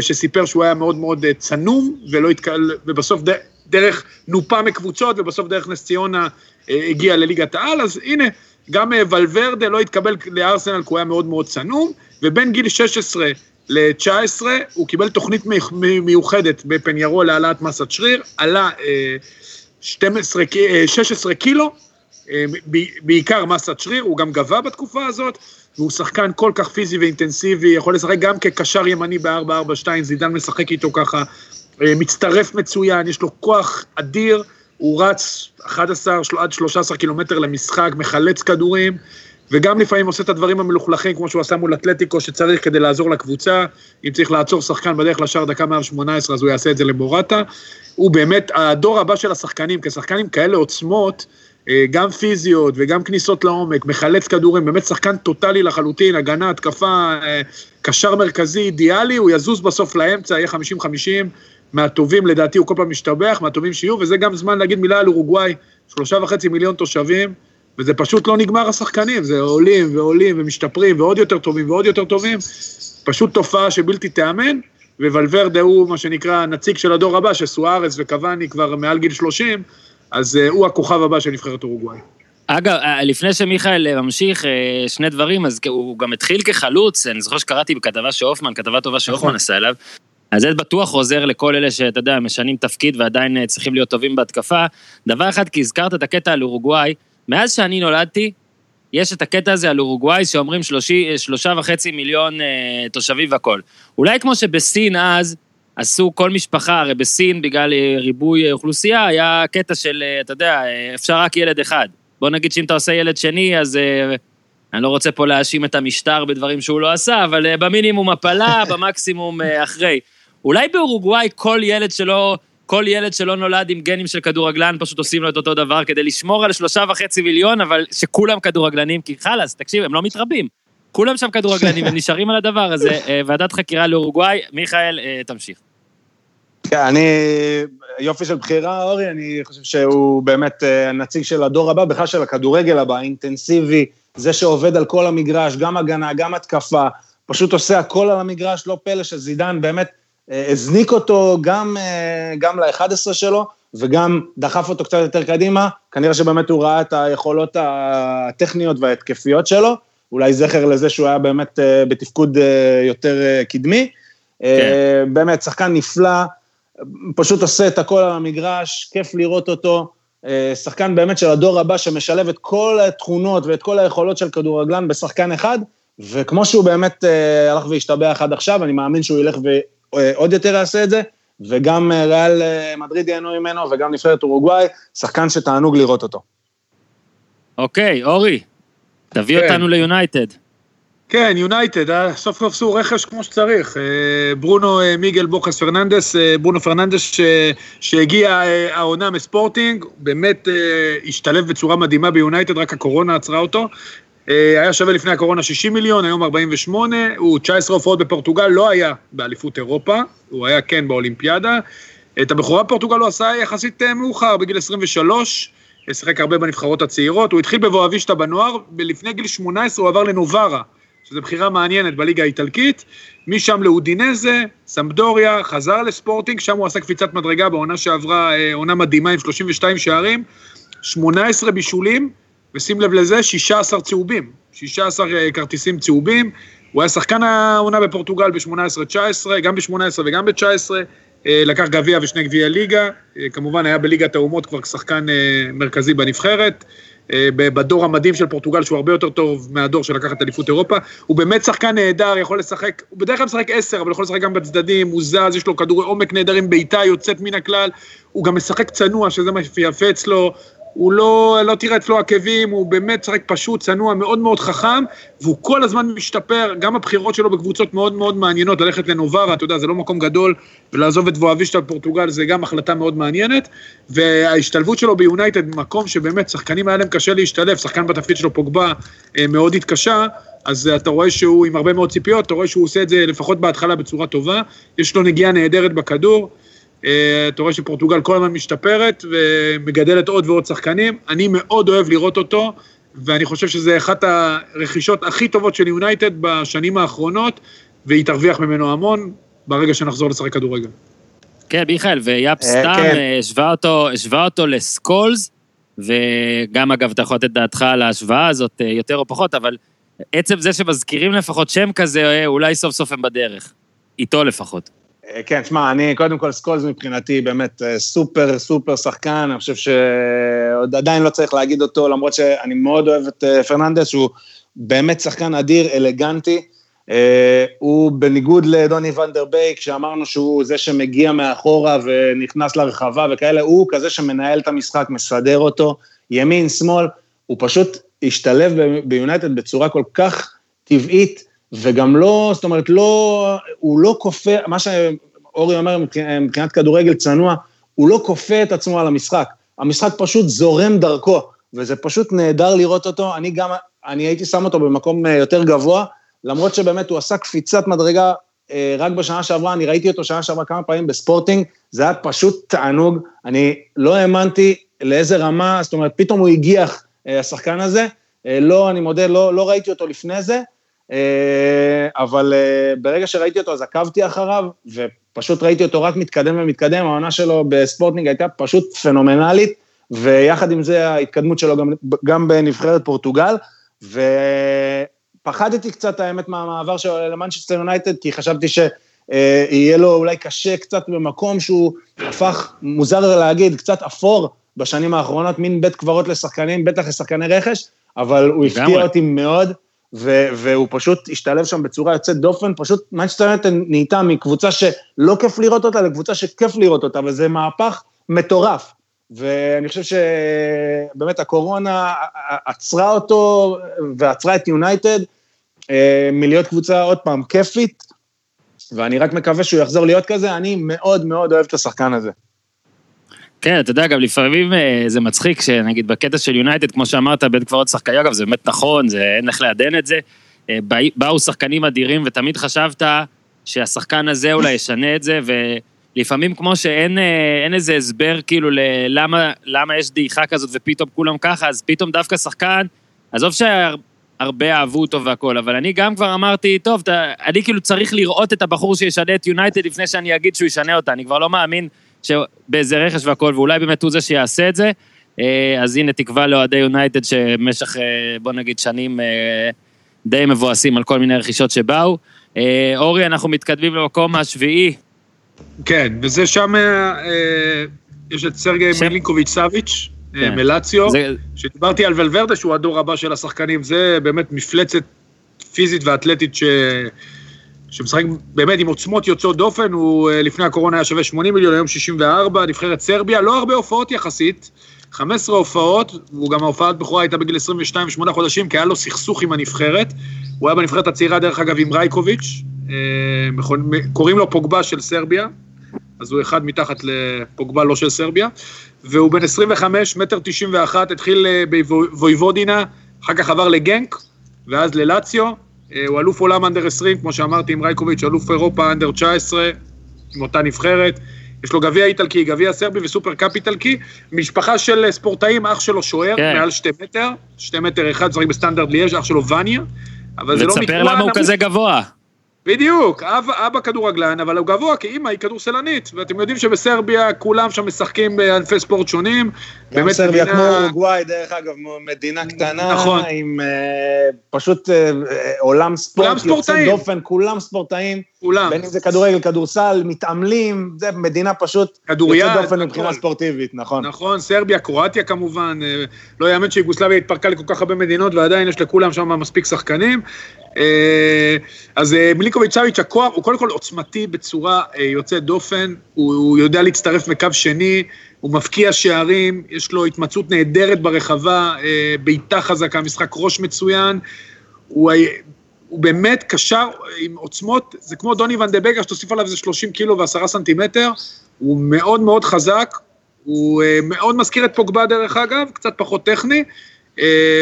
שסיפר שהוא היה מאוד מאוד צנום, ולא התקל, ובסוף ד, דרך נופה מקבוצות, ובסוף דרך נס ציונה הגיע לליגת העל, אז הנה, גם ולוורדה לא התקבל לארסנל, כי הוא היה מאוד מאוד צנום, ובין גיל 16 ל-19 הוא קיבל תוכנית מיוחדת בפניירו להעלאת מסת שריר, עלה 12, 16 קילו, בעיקר מסת שריר, הוא גם גבה בתקופה הזאת, והוא שחקן כל כך פיזי ואינטנסיבי, יכול לשחק גם כקשר ימני ב-4-4-2, זידן משחק איתו ככה, מצטרף מצוין, יש לו כוח אדיר, הוא רץ 11 עד 13 קילומטר למשחק, מחלץ כדורים, וגם לפעמים עושה את הדברים המלוכלכים, כמו שהוא עשה מול אתלטיקו, שצריך כדי לעזור לקבוצה, אם צריך לעצור שחקן בדרך לשער דקה מעל 18, אז הוא יעשה את זה למורטה. הוא באמת, הדור הבא של השחקנים, כשחקנים כאלה עוצמות, גם פיזיות וגם כניסות לעומק, מחלץ כדורים, באמת שחקן טוטאלי לחלוטין, הגנה, התקפה, קשר מרכזי אידיאלי, הוא יזוז בסוף לאמצע, יהיה 50-50, מהטובים לדעתי הוא כל פעם משתבח, מהטובים שיהיו, וזה גם זמן להגיד מילה על אורוגוואי, שלושה וחצי מיליון תושבים, וזה פשוט לא נגמר השחקנים, זה עולים ועולים ומשתפרים ועוד יותר טובים ועוד יותר טובים, פשוט תופעה שבלתי תיאמן, וולברדה הוא מה שנקרא נציג של הדור הבא, שסוארס וקוואני כבר מעל גיל 30, אז הוא הכוכב הבא של נבחרת אורוגוואי. אגב, לפני שמיכאל ממשיך, שני דברים, אז הוא גם התחיל כחלוץ, אני זוכר שקראתי בכתבה שהופמן, כתבה טובה שהופמן עשה עליו, אז זה בטוח עוזר לכל אלה שאתה יודע, משנים תפקיד ועדיין צריכים להיות טובים בהתקפה. דבר אחד, כי הזכרת את הקטע על אורוגוואי, מאז שאני נולדתי, יש את הקטע הזה על אורוגוואי שאומרים שלושי, שלושה וחצי מיליון אה, תושבים והכול. אולי כמו שבסין אז, עשו כל משפחה, הרי בסין בגלל ריבוי אוכלוסייה, היה קטע של, אתה יודע, אפשר רק ילד אחד. בוא נגיד שאם אתה עושה ילד שני, אז אני לא רוצה פה להאשים את המשטר בדברים שהוא לא עשה, אבל במינימום הפלה, [LAUGHS] במקסימום אחרי. אולי באורוגוואי כל ילד שלא, כל ילד שלא נולד עם גנים של כדורגלן, פשוט עושים לו את אותו דבר כדי לשמור על שלושה וחצי מיליון, אבל שכולם כדורגלנים, כי חלאס, תקשיב, הם לא מתרבים. כולם שם כדורגלנים, הם [LAUGHS] נשארים על הדבר הזה. ועדת חקירה לאורוגוואי, מיכאל, תמשיך. כן, אני, יופי של בחירה, אורי, אני חושב שהוא באמת אה, הנציג של הדור הבא, בכלל של הכדורגל הבא, אינטנסיבי, זה שעובד על כל המגרש, גם הגנה, גם התקפה, פשוט עושה הכל על המגרש, לא פלא שזידן באמת אה, הזניק אותו גם, אה, גם ל-11 שלו, וגם דחף אותו קצת יותר קדימה, כנראה שבאמת הוא ראה את היכולות הטכניות וההתקפיות שלו, אולי זכר לזה שהוא היה באמת בתפקוד יותר קדמי. כן. באמת, שחקן נפלא, פשוט עושה את הכל על המגרש, כיף לראות אותו. אה, שחקן באמת של הדור הבא שמשלב את כל התכונות ואת כל היכולות של כדורגלן בשחקן אחד, וכמו שהוא באמת אה, הלך והשתבח עד עכשיו, אני מאמין שהוא ילך ועוד יותר יעשה את זה, וגם אה, ריאל מדריד ייהנו ממנו וגם נבחרת אורוגוואי, שחקן שתענוג לראות אותו. אוקיי, אורי, תביא כן. אותנו ליונייטד. כן, יונייטד, אה? סוף סוף עשו רכש כמו שצריך. אה, ברונו אה, מיגל בוקס פרננדס, ברונו פרננדס ש... שהגיע העונה מספורטינג, באמת השתלב בצורה מדהימה ביונייטד, רק הקורונה עצרה אותו. היה שווה לפני הקורונה 60 מיליון, היום 48, הוא 19 הופעות בפורטוגל, לא היה באליפות אירופה, הוא היה כן באולימפיאדה. את הבכורה בפורטוגל הוא עשה יחסית מאוחר, בגיל 23, שיחק הרבה בנבחרות הצעירות, הוא התחיל בבואבישטה בנוער, ולפני גיל 18 הוא עבר לנוברה. שזו בחירה מעניינת בליגה האיטלקית, משם לאודינזה, סמדוריה, חזר לספורטינג, שם הוא עשה קפיצת מדרגה בעונה שעברה, אה, עונה מדהימה עם 32 שערים, 18 בישולים, ושים לב לזה, 16 צהובים, 16 אה, כרטיסים צהובים, הוא היה שחקן העונה בפורטוגל ב-18-19, גם ב-18 וגם ב-19, אה, לקח גביע ושני גביעי ליגה, כמובן היה בליגת האומות כבר שחקן מרכזי בנבחרת, אה, בדור המדהים של פורטוגל, שהוא הרבה יותר טוב מהדור של לקחת אליפות אירופה. הוא באמת שחקן נהדר, יכול לשחק, הוא בדרך כלל משחק עשר, אבל יכול לשחק גם בצדדים, הוא זז, יש לו כדורי עומק נהדרים, בעיטה יוצאת מן הכלל, הוא גם משחק צנוע, שזה מה שיפה אצלו, הוא לא, לא תראה אצלו עקבים, הוא באמת שחק פשוט, צנוע, מאוד מאוד חכם, והוא כל הזמן משתפר, גם הבחירות שלו בקבוצות מאוד מאוד מעניינות, ללכת לנוברה, אתה יודע, זה לא מקום גדול, ולעזוב את וואבישטה בפורטוגל זה גם החלטה מאוד מעניינת, וההשתלבות שלו ביונייטד, מקום שבאמת שחקנים היה להם קשה להשתלב, שחקן בתפקיד שלו פוגבה אה, מאוד התקשה, אז אתה רואה שהוא עם הרבה מאוד ציפיות, אתה רואה שהוא עושה את זה לפחות בהתחלה בצורה טובה, יש לו נגיעה נהדרת בכדור, אתה רואה שפורטוגל כל הזמן משתפרת ומגדלת עוד ועוד שחקנים. אני מאוד אוהב לראות אותו, ואני חושב שזה אחת הרכישות הכי טובות של יונייטד בשנים האחרונות, והיא תרוויח ממנו המון ברגע שנחזור לשחק כדורגל. כן, מיכאל, ויאפ אה, סתם כן. אה, השווה אותו, השווה אותו לסקולס, וגם אגב, אתה יכול לתת דעתך על ההשוואה הזאת, יותר או פחות, אבל עצם זה שמזכירים לפחות שם כזה, אולי סוף סוף הם בדרך. איתו לפחות. אה, כן, שמע, אני קודם כל סקולס מבחינתי באמת אה, סופר סופר שחקן, אני חושב שעוד עדיין לא צריך להגיד אותו, למרות שאני מאוד אוהב את אה, פרננדס, שהוא באמת שחקן אדיר, אלגנטי. הוא בניגוד לדוני ונדר בייק, שאמרנו שהוא זה שמגיע מאחורה ונכנס לרחבה וכאלה, הוא כזה שמנהל את המשחק, מסדר אותו, ימין, שמאל, הוא פשוט השתלב ביונייטד בצורה כל כך טבעית, וגם לא, זאת אומרת, לא, הוא לא כופה, מה שאורי אומר מבחינת כדורגל צנוע, הוא לא כופה את עצמו על המשחק. המשחק פשוט זורם דרכו, וזה פשוט נהדר לראות אותו. אני גם, אני הייתי שם אותו במקום אה, יותר גבוה, למרות שבאמת הוא עשה קפיצת מדרגה אה, רק בשנה שעברה, אני ראיתי אותו שנה שעברה כמה פעמים בספורטינג, זה היה פשוט תענוג. אני לא האמנתי לאיזה רמה, זאת אומרת, פתאום הוא הגיח, אה, השחקן הזה. לא, אני מודה, לא, לא ראיתי אותו לפני זה, אבל אה, ברגע שראיתי אותו אז עקבתי אחריו, ופשוט ראיתי אותו רק מתקדם ומתקדם, העונה שלו בספורטינג הייתה פשוט פנומנלית, ויחד עם זה ההתקדמות שלו גם, גם בנבחרת פורטוגל, ופחדתי קצת האמת מהמעבר שלו למנצ'סטר יונייטד, כי חשבתי ש... יהיה לו אולי קשה קצת במקום שהוא הפך, מוזר להגיד, קצת אפור בשנים האחרונות, מין בית קברות לשחקנים, בטח לשחקני רכש, אבל הוא הפתיע אותי מאוד. והוא פשוט השתלב שם בצורה יוצאת דופן, פשוט מנצ'סטר יונייטד נהייתה מקבוצה שלא כיף לראות אותה לקבוצה שכיף לראות אותה, וזה מהפך מטורף. ואני חושב שבאמת הקורונה עצרה אותו ועצרה את יונייטד אה, מלהיות קבוצה עוד פעם כיפית, ואני רק מקווה שהוא יחזור להיות כזה, אני מאוד מאוד אוהב את השחקן הזה. כן, אתה יודע, גם לפעמים אה, זה מצחיק שנגיד בקטע של יונייטד, כמו שאמרת, בין כבר עוד שחקנים, אגב, זה באמת נכון, זה, אין איך לעדן את זה. אה, באו שחקנים אדירים, ותמיד חשבת שהשחקן הזה אולי ישנה את זה, לפעמים כמו שאין אה, איזה הסבר כאילו ללמה למה יש דעיכה כזאת ופתאום כולם ככה, אז פתאום דווקא שחקן, עזוב שהרבה אהבו אותו והכל, אבל אני גם כבר אמרתי, טוב, אתה, אני כאילו צריך לראות את הבחור שישנה את יונייטד לפני שאני אגיד שהוא ישנה אותה, אני כבר לא מאמין שבאיזה רכש והכל, ואולי באמת הוא זה שיעשה את זה. אה, אז הנה תקווה לאוהדי יונייטד שבמשך, אה, בוא נגיד, שנים די מבואסים על כל מיני רכישות שבאו. אורי, אנחנו מתקדמים למקום השביעי כן, וזה שם, אה, יש את סרגי שם... מלינקוביץ' סאביץ', אה, כן. מלציו, זה... שדיברתי על ולוורדה, שהוא הדור הבא של השחקנים, זה באמת מפלצת פיזית ואתלטית ש... שמשחק באמת עם עוצמות יוצאות דופן, הוא אה, לפני הקורונה היה שווה 80 מיליון, היום 64, נבחרת סרביה, לא הרבה הופעות יחסית, 15 הופעות, והוא גם ההופעת בכורה הייתה בגיל 22 ושמונה חודשים, כי היה לו סכסוך עם הנבחרת. הוא היה בנבחרת הצעירה, דרך אגב, עם רייקוביץ', אה, קוראים לו פוגבה של סרביה, אז הוא אחד מתחת לפוגבה לא של סרביה, והוא בן 25, מטר 91, התחיל אה, בוויבודינה, אחר כך עבר לגנק, ואז ללציו, אה, הוא אלוף עולם אנדר 20, כמו שאמרתי, עם רייקוביץ', אלוף אירופה אנדר 19, עם אותה נבחרת. יש לו גביע איטלקי, גביע סרבי וסופר קאפ איטלקי, משפחה של ספורטאים, אח שלו שוער, כן. מעל שתי מטר, שתי מטר אחד, זרים בסטנדרט ליאז', אח שלו וניה, אבל זה לא מקצוע... ותספר למה הוא כזה גבוה. בדיוק, אבא, אבא כדורגלן, אבל הוא גבוה, כי אימא היא כדורסלנית, ואתם יודעים שבסרביה כולם שם משחקים בענפי ספורט שונים. גם סרביה מדינה... כמו אורוגוואי, דרך אגב, מדינה קטנה, נכון. עם uh, פשוט uh, עולם ספורט יוצא דופן, כולם ספורטאים. כולם. בין אם זה כדורגל, כדורסל, מתעמלים, זה מדינה פשוט יוצא דופן מבחינה ספורטיבית, נכון. נכון, סרביה, קרואטיה כמובן, אה, לא יאמן שיוגוסלביה התפרקה לכל כך הרבה מדינות, ועדיין יש לכולם שם מספיק שחקנים. אה, אז אה, מיליקוביץ' סאביץ', הכוח הוא קודם כל עוצמתי בצורה יוצאת דופן, הוא יודע להצטרף מקו שני, הוא מבקיע שערים, יש לו התמצאות נהדרת ברחבה, בעיטה חזקה, משחק ראש מצוין. הוא הוא באמת קשר עם עוצמות, זה כמו דוני ון דה בגר, שתוסיף עליו איזה 30 קילו ועשרה סנטימטר, הוא מאוד מאוד חזק, הוא מאוד מזכיר את פוגבה דרך אגב, קצת פחות טכני,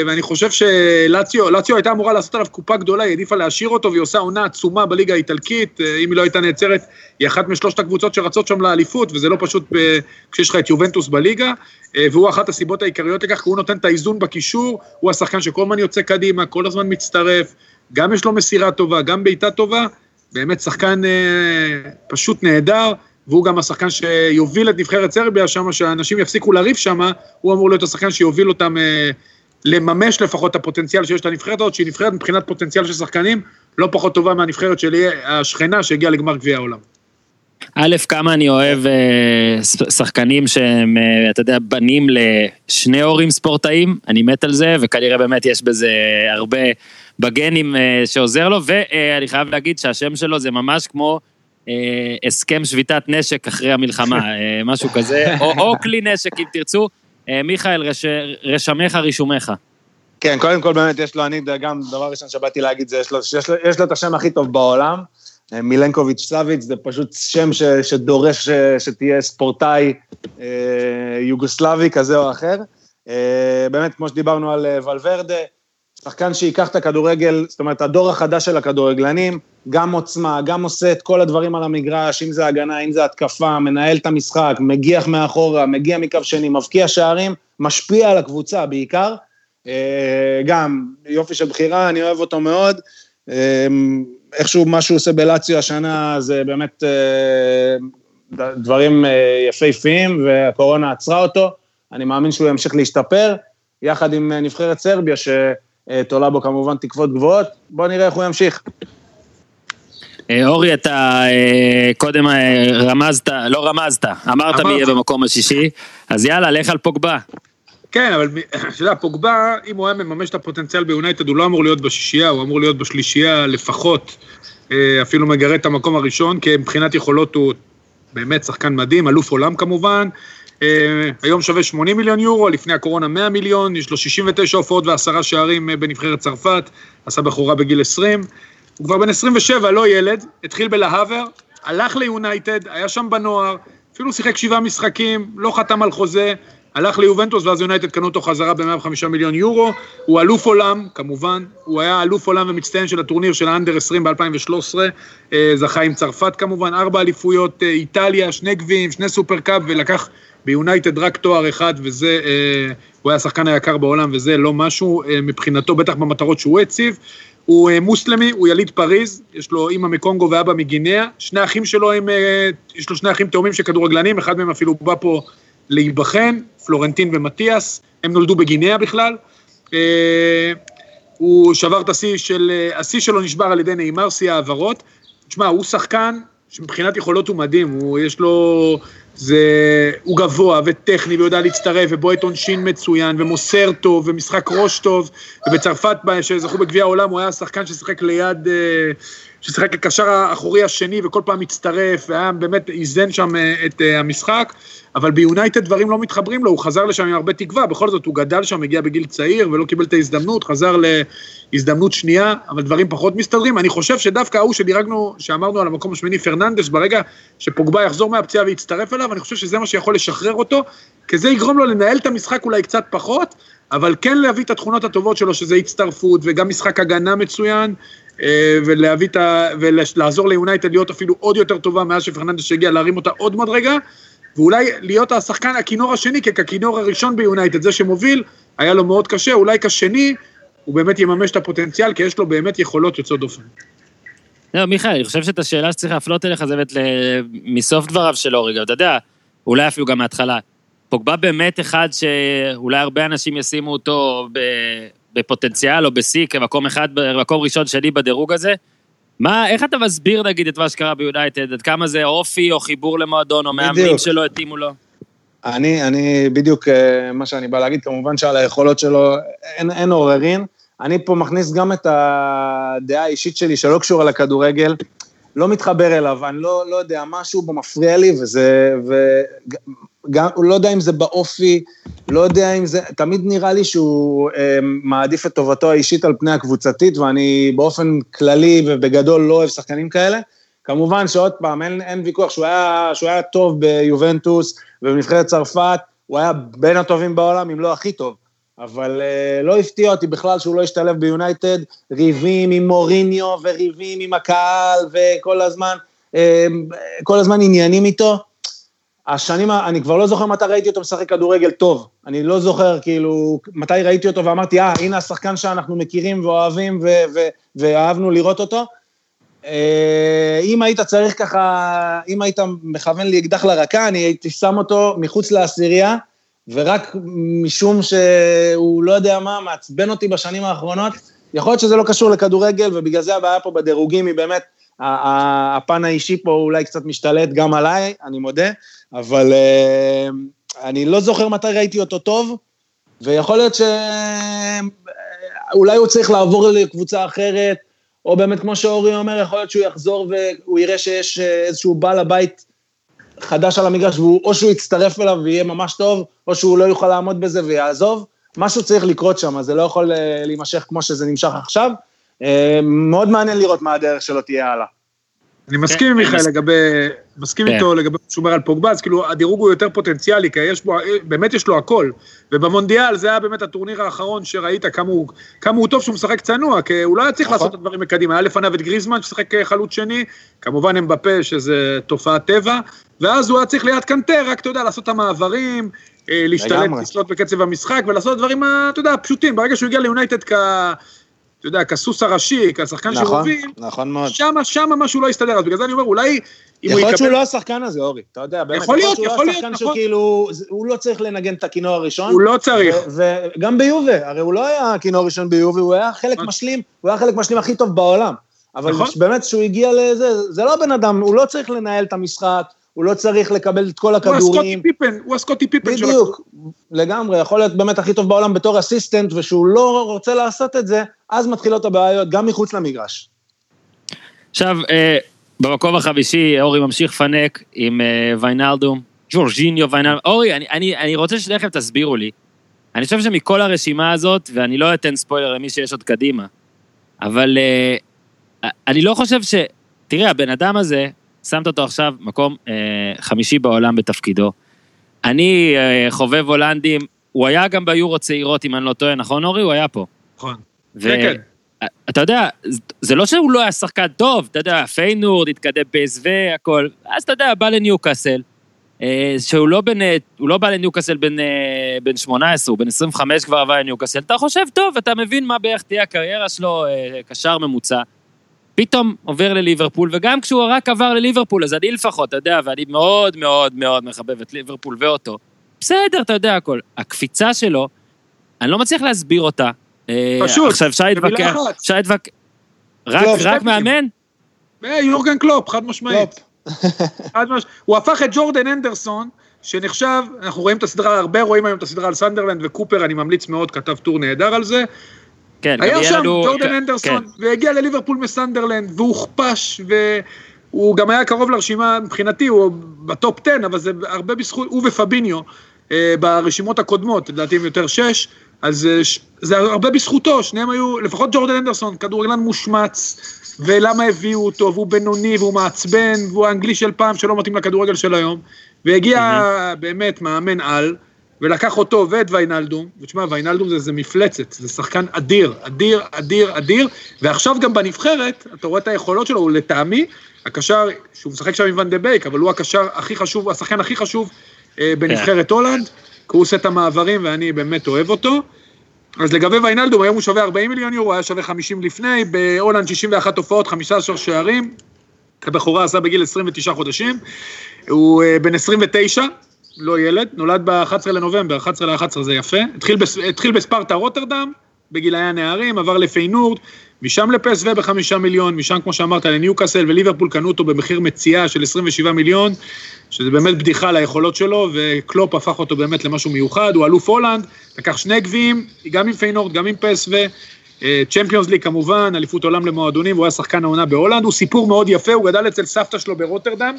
ואני חושב שלציו, לציו הייתה אמורה לעשות עליו קופה גדולה, היא העדיפה להשאיר אותו, והיא עושה עונה עצומה בליגה האיטלקית, uh, אם היא לא הייתה נעצרת, היא אחת משלושת הקבוצות שרצות שם לאליפות, וזה לא פשוט ב, כשיש לך את יובנטוס בליגה, והוא אחת הסיבות העיקריות לכך, כי הוא נותן את האיזון בקישור, הוא השחקן שכל הזמן יוצא קדימה, כל הזמן מצטרף, גם יש לו מסירה טובה, גם בעיטה טובה, באמת שחקן אה, פשוט נהדר, והוא גם השחקן שיוביל את נבחרת סרביה שם, שאנשים יפסיקו לריב שם, הוא אמור להיות השחקן שיוביל אותם אה, לממש לפחות את הפוטנציאל שיש לנבחרת הזאת, שהיא נבחרת מבחינת פוטנציאל של שחקנים, לא פחות טובה מהנבחרת שלי, השכנה שהגיעה לגמר גביע העולם. א', כמה אני אוהב אה, שחקנים שהם, אה, אתה יודע, בנים לשני הורים ספורטאים, אני מת על זה, וכנראה באמת יש בזה הרבה בגנים אה, שעוזר לו, ואני חייב להגיד שהשם שלו זה ממש כמו הסכם שביתת נשק אחרי המלחמה, משהו כזה, או, או כלי נשק אם תרצו. מיכאל, רש, רשמך רישומך. כן, קודם כל באמת יש לו, אני גם, דבר ראשון שבאתי להגיד זה, יש לו, יש לו, יש לו את השם הכי טוב בעולם. אה, מילנקוביץ' סאביץ', זה פשוט שם ש, שדורש ש, שתהיה ספורטאי אה, יוגוסלבי כזה או אחר. אה, באמת, כמו שדיברנו על אה, ולוורדה, שחקן שייקח את הכדורגל, זאת אומרת, הדור החדש של הכדורגלנים, גם עוצמה, גם עושה את כל הדברים על המגרש, אם זה הגנה, אם זה התקפה, מנהל את המשחק, מגיח מאחורה, מגיע מקו שני, מבקיע שערים, משפיע על הקבוצה בעיקר. אה, גם יופי של בחירה, אני אוהב אותו מאוד. איכשהו מה שהוא עושה בלציו השנה זה באמת אה, דברים אה, יפהפיים, והקורונה עצרה אותו. אני מאמין שהוא ימשיך להשתפר, יחד עם אה, נבחרת סרביה, שתולה בו כמובן תקוות גבוהות. בואו נראה איך הוא ימשיך. אורי, אתה קודם רמזת, לא רמזת, אמרת מי יהיה במקום השישי, אז יאללה, לך על פוגבה. כן, אבל [CLEARS THROAT] אתה יודע, פוגבה, אם הוא היה מממש את הפוטנציאל ביונייטד, הוא לא אמור להיות בשישייה, הוא אמור להיות בשלישייה לפחות, אה, אפילו מגרד את המקום הראשון, כי מבחינת יכולות הוא באמת שחקן מדהים, אלוף עולם כמובן. אה, היום שווה 80 מיליון יורו, לפני הקורונה 100 מיליון, יש לו 69 הופעות ועשרה שערים אה, בנבחרת צרפת, עשה בכורה בגיל 20. הוא כבר בן 27, לא ילד, התחיל בלהאבר, הלך ליונייטד, היה שם בנוער, אפילו שיחק שבעה משחקים, לא חתם על חוזה, הלך ליובנטוס ואז יונייטד קנו אותו חזרה ב-105 מיליון יורו, הוא אלוף עולם, כמובן, הוא היה אלוף עולם ומצטיין של הטורניר של ה under 20 ב-2013, אה, זכה עם צרפת כמובן, ארבע אליפויות, איטליה, שני גביעים, שני סופרקאפ, ולקח ביונייטד רק תואר אחד, וזה, אה, הוא היה השחקן היקר בעולם, וזה לא משהו מבחינתו, בטח במטרות שהוא הציב. הוא מוסלמי, הוא יליד פריז, יש לו אימא מקונגו ואבא מגינאה, שני אחים שלו הם, יש לו שני אחים תאומים של כדורגלנים, אחד מהם אפילו בא פה להיבחן, פלורנטין ומתיאס, הם נולדו בגינאה בכלל. אה, הוא שבר את השיא של, אה, השיא שלו נשבר על ידי שיא העברות. תשמע, הוא שחקן שמבחינת יכולות הוא מדהים, הוא יש לו, זה, הוא גבוה וטכני ויודע להצטרף ובועט עונשין מצוין ומוסר טוב ומשחק ראש טוב ובצרפת שזכו בגביע העולם הוא היה שחקן ששיחק ליד, אה, ששיחק כקשר האחורי השני וכל פעם הצטרף והיה באמת איזן שם את המשחק אבל ביונייטד דברים לא מתחברים לו, הוא חזר לשם עם הרבה תקווה, בכל זאת הוא גדל שם, הגיע בגיל צעיר ולא קיבל את ההזדמנות, חזר להזדמנות שנייה, אבל דברים פחות מסתדרים. אני חושב שדווקא ההוא שדירגנו, שאמרנו על המקום השמיני, פרננדס, ברגע שפוגבה יחזור מהפציעה ויצטרף אליו, אני חושב שזה מה שיכול לשחרר אותו, כי זה יגרום לו לנהל את המשחק אולי קצת פחות, אבל כן להביא את התכונות הטובות שלו, שזה הצטרפות וגם משחק הגנה מצוין, אה, ולהביא את ה... ולעזור ליונייטד להיות אפילו עוד יותר טובה מאז שפרננדס הגיע, להרים אותה עוד מדרגה. ואולי להיות השחקן, הכינור השני, כי הכינור הראשון ביונייטד, זה שמוביל, היה לו מאוד קשה, אולי כשני, הוא באמת יממש את הפוטנציאל, כי יש לו באמת יכולות יוצאות דופן. לא, מיכאל, אני חושב שאת השאלה שצריך להפנות אליך זה באמת מסוף דבריו של אורי, אתה יודע, אולי אפילו גם מההתחלה. פוגבה באמת אחד שאולי הרבה אנשים ישימו אותו בפוטנציאל או בשיא כמקום אחד, מקום ראשון, שני בדירוג הזה. מה, איך אתה מסביר נגיד את מה שקרה ביונייטד? עד כמה זה אופי או חיבור למועדון או מאמנים שלא התאימו לו? אני, אני בדיוק אה, מה שאני בא להגיד, כמובן שעל היכולות שלו אין, אין עוררין. אני פה מכניס גם את הדעה האישית שלי שלא קשורה לכדורגל, לא מתחבר אליו, אני לא, לא יודע, משהו בו מפריע לי, וזה, גם, לא יודע אם זה באופי, לא יודע אם זה, תמיד נראה לי שהוא אה, מעדיף את טובתו האישית על פני הקבוצתית, ואני באופן כללי ובגדול לא אוהב שחקנים כאלה. כמובן שעוד פעם, אין, אין ויכוח שהוא היה, שהוא היה טוב ביובנטוס ובנבחרת צרפת, הוא היה בין הטובים בעולם, אם לא הכי טוב. אבל אה, לא הפתיע אותי בכלל שהוא לא השתלב ביונייטד, ריבים עם מוריניו וריבים עם הקהל וכל הזמן, אה, כל הזמן עניינים איתו. השנים, אני כבר לא זוכר מתי ראיתי אותו משחק כדורגל טוב. אני לא זוכר, כאילו, מתי ראיתי אותו ואמרתי, אה, הנה השחקן שאנחנו מכירים ואוהבים ו- ו- ואהבנו לראות אותו. אה, אם היית צריך ככה, אם היית מכוון לי אקדח לרקה, אני הייתי שם אותו מחוץ לעשירייה, ורק משום שהוא לא יודע מה, מעצבן אותי בשנים האחרונות, יכול להיות שזה לא קשור לכדורגל, ובגלל זה הבעיה פה בדירוגים היא באמת, הפן האישי פה אולי קצת משתלט גם עליי, אני מודה, אבל uh, אני לא זוכר מתי ראיתי אותו טוב, ויכול להיות שאולי הוא צריך לעבור לקבוצה אחרת, או באמת, כמו שאורי אומר, יכול להיות שהוא יחזור והוא יראה שיש אה, איזשהו בעל הבית חדש על המגרש, או שהוא יצטרף אליו ויהיה ממש טוב, או שהוא לא יוכל לעמוד בזה ויעזוב. משהו צריך לקרות שם, זה לא יכול אה, להימשך כמו שזה נמשך עכשיו. מאוד מעניין לראות מה הדרך שלו תהיה הלאה. אני מסכים עם מיכאל לגבי, מסכים איתו כן. לגבי מה שהוא אומר על פוגבה, אז כאילו הדירוג הוא יותר פוטנציאלי, כי יש בו, באמת יש לו הכל. ובמונדיאל זה היה באמת הטורניר האחרון שראית כמה הוא, כמה הוא טוב שהוא משחק צנוע, כי הוא לא היה צריך נכון. לעשות את הדברים מקדימה. היה לפניו את גריזמן ששיחק חלוץ שני, כמובן הם בפה שזה תופעת טבע, ואז הוא היה צריך ליד קנטה, רק אתה יודע, לעשות את המעברים, אה, להשתלט, לשלוט בקצב המשחק ולעשות דברים, אתה יודע, פשוטים. ברגע שהוא הגיע ליונייטד כ... אתה יודע, כסוס הראשי, כשחקן נכון, שמוביל, נכון מאוד. שמה, שמה משהו לא יסתדר, אז בגלל זה אני אומר, אולי... יכול להיות שהוא לא השחקן הזה, אורי, אתה יודע, באמת, יכול להיות, יכול להיות, נכון. שכאילו, הוא לא צריך לנגן את הכינור הראשון. הוא לא צריך. וגם ביובה, הרי הוא לא היה הכינור הראשון ביובה, הוא היה חלק נכון. משלים, הוא היה חלק משלים הכי טוב בעולם. אבל נכון. באמת, כשהוא הגיע לזה, זה לא בן אדם, הוא לא צריך לנהל את המשחק, הוא לא צריך לקבל את כל הכדורים. הוא הסקוטי פיפן, הוא הסקוטי פיפן של... בדיוק, לגמרי, יכול להיות באמת הכי טוב בעולם בתור אסיסטנט, ושהוא לא רוצה לעשות את זה, אז מתחילות הבעיות, גם מחוץ למגרש. עכשיו, אה, במקום החמישי, אורי ממשיך פנק עם אה, ויינלדום, ג'ורג'יניו ויינלדום. אורי, אני, אני, אני רוצה שתכף תסבירו לי. אני חושב שמכל הרשימה הזאת, ואני לא אתן ספוילר למי שיש עוד קדימה, אבל אה, אני לא חושב ש... תראה, הבן אדם הזה, שמת אותו עכשיו מקום אה, חמישי בעולם בתפקידו. אני אה, חובב הולנדים, הוא היה גם ביורו צעירות, אם אני לא טועה, נכון אורי? הוא היה פה. נכון. ו- כן, כן. אתה יודע, זה לא שהוא לא היה שחקן טוב, אתה יודע, פיינורד, התקדם ב-SV, הכל, אז אתה יודע, בא לניוקאסל, אה, שהוא לא בן, אה, הוא לא בא לניוקאסל בן, אה, בן 18, הוא בן 25 כבר עבר לניוקאסל, אתה חושב, טוב, אתה מבין מה בערך תהיה הקריירה שלו, אה, קשר ממוצע. פתאום עובר לליברפול, וגם כשהוא רק עבר לליברפול, אז אני לפחות, אתה יודע, ואני מאוד מאוד מאוד מחבב את ליברפול ואותו. בסדר, אתה יודע הכל. הקפיצה שלו, אני לא מצליח להסביר אותה. אה, פשוט, עכשיו אפשר להתווכח. אפשר להתווכח. רק, קלופ, רק מאמן? אה, יורגן קלופ, חד משמעית. קלופ. [LAUGHS] חד משמעית. הוא הפך את ג'ורדן הנדרסון, שנחשב, אנחנו רואים את הסדרה, הרבה רואים היום את הסדרה על סנדרלנד וקופר, אני ממליץ מאוד, כתב טור נהדר על זה. כן, היה שם לנו... ג'ורדן כן, אנדרסון, כן. והגיע לליברפול מסנדרלנד, והוכפש, והוא גם היה קרוב לרשימה, מבחינתי הוא בטופ 10, אבל זה הרבה בזכות, הוא ופביניו, אה, ברשימות הקודמות, לדעתי הם יותר שש, אז אה, ש- זה הרבה בזכותו, שניהם היו, לפחות ג'ורדן אנדרסון, כדורגלן מושמץ, ולמה הביאו אותו, והוא בינוני, והוא מעצבן, והוא האנגלי של פעם שלא מתאים לכדורגל של היום, והגיע באמת מאמן על, ולקח אותו ואת ויינלדום, ותשמע, ויינלדום זה, זה מפלצת, זה שחקן אדיר, אדיר, אדיר, אדיר, ועכשיו גם בנבחרת, אתה רואה את היכולות שלו, הוא לטעמי, הקשר, שהוא משחק שם עם ואן דה בייק, אבל הוא הקשר הכי חשוב, השחקן הכי חשוב אה, בנבחרת הולנד, כי הוא עושה את המעברים ואני באמת אוהב אותו. אז לגבי ויינלדום, היום הוא שווה 40 מיליון יורו, היה שווה 50 לפני, בהולנד 61 הופעות, 15 שערים, את הבכורה עשה בגיל 29 חודשים, הוא אה, בן 29, לא ילד, נולד ב-11 לנובמבר, 11 ל-11 זה יפה, התחיל, בס... התחיל בספרטה רוטרדם, בגילאי הנערים, עבר לפיינורד, משם לפסו בחמישה מיליון, משם כמו שאמרת לניוקאסל וליברפול קנו אותו במחיר מציאה של 27 מיליון, שזה באמת בדיחה על היכולות שלו, וקלופ הפך אותו באמת למשהו מיוחד, הוא אלוף הולנד, לקח שני גביעים, גם עם פיינורד, גם עם פסו, צ'מפיונס ליג כמובן, אליפות עולם למועדונים, והוא היה שחקן העונה בהולנד, הוא סיפור מאוד יפה, הוא גדל אצל סבתא שלו ברוטרדם,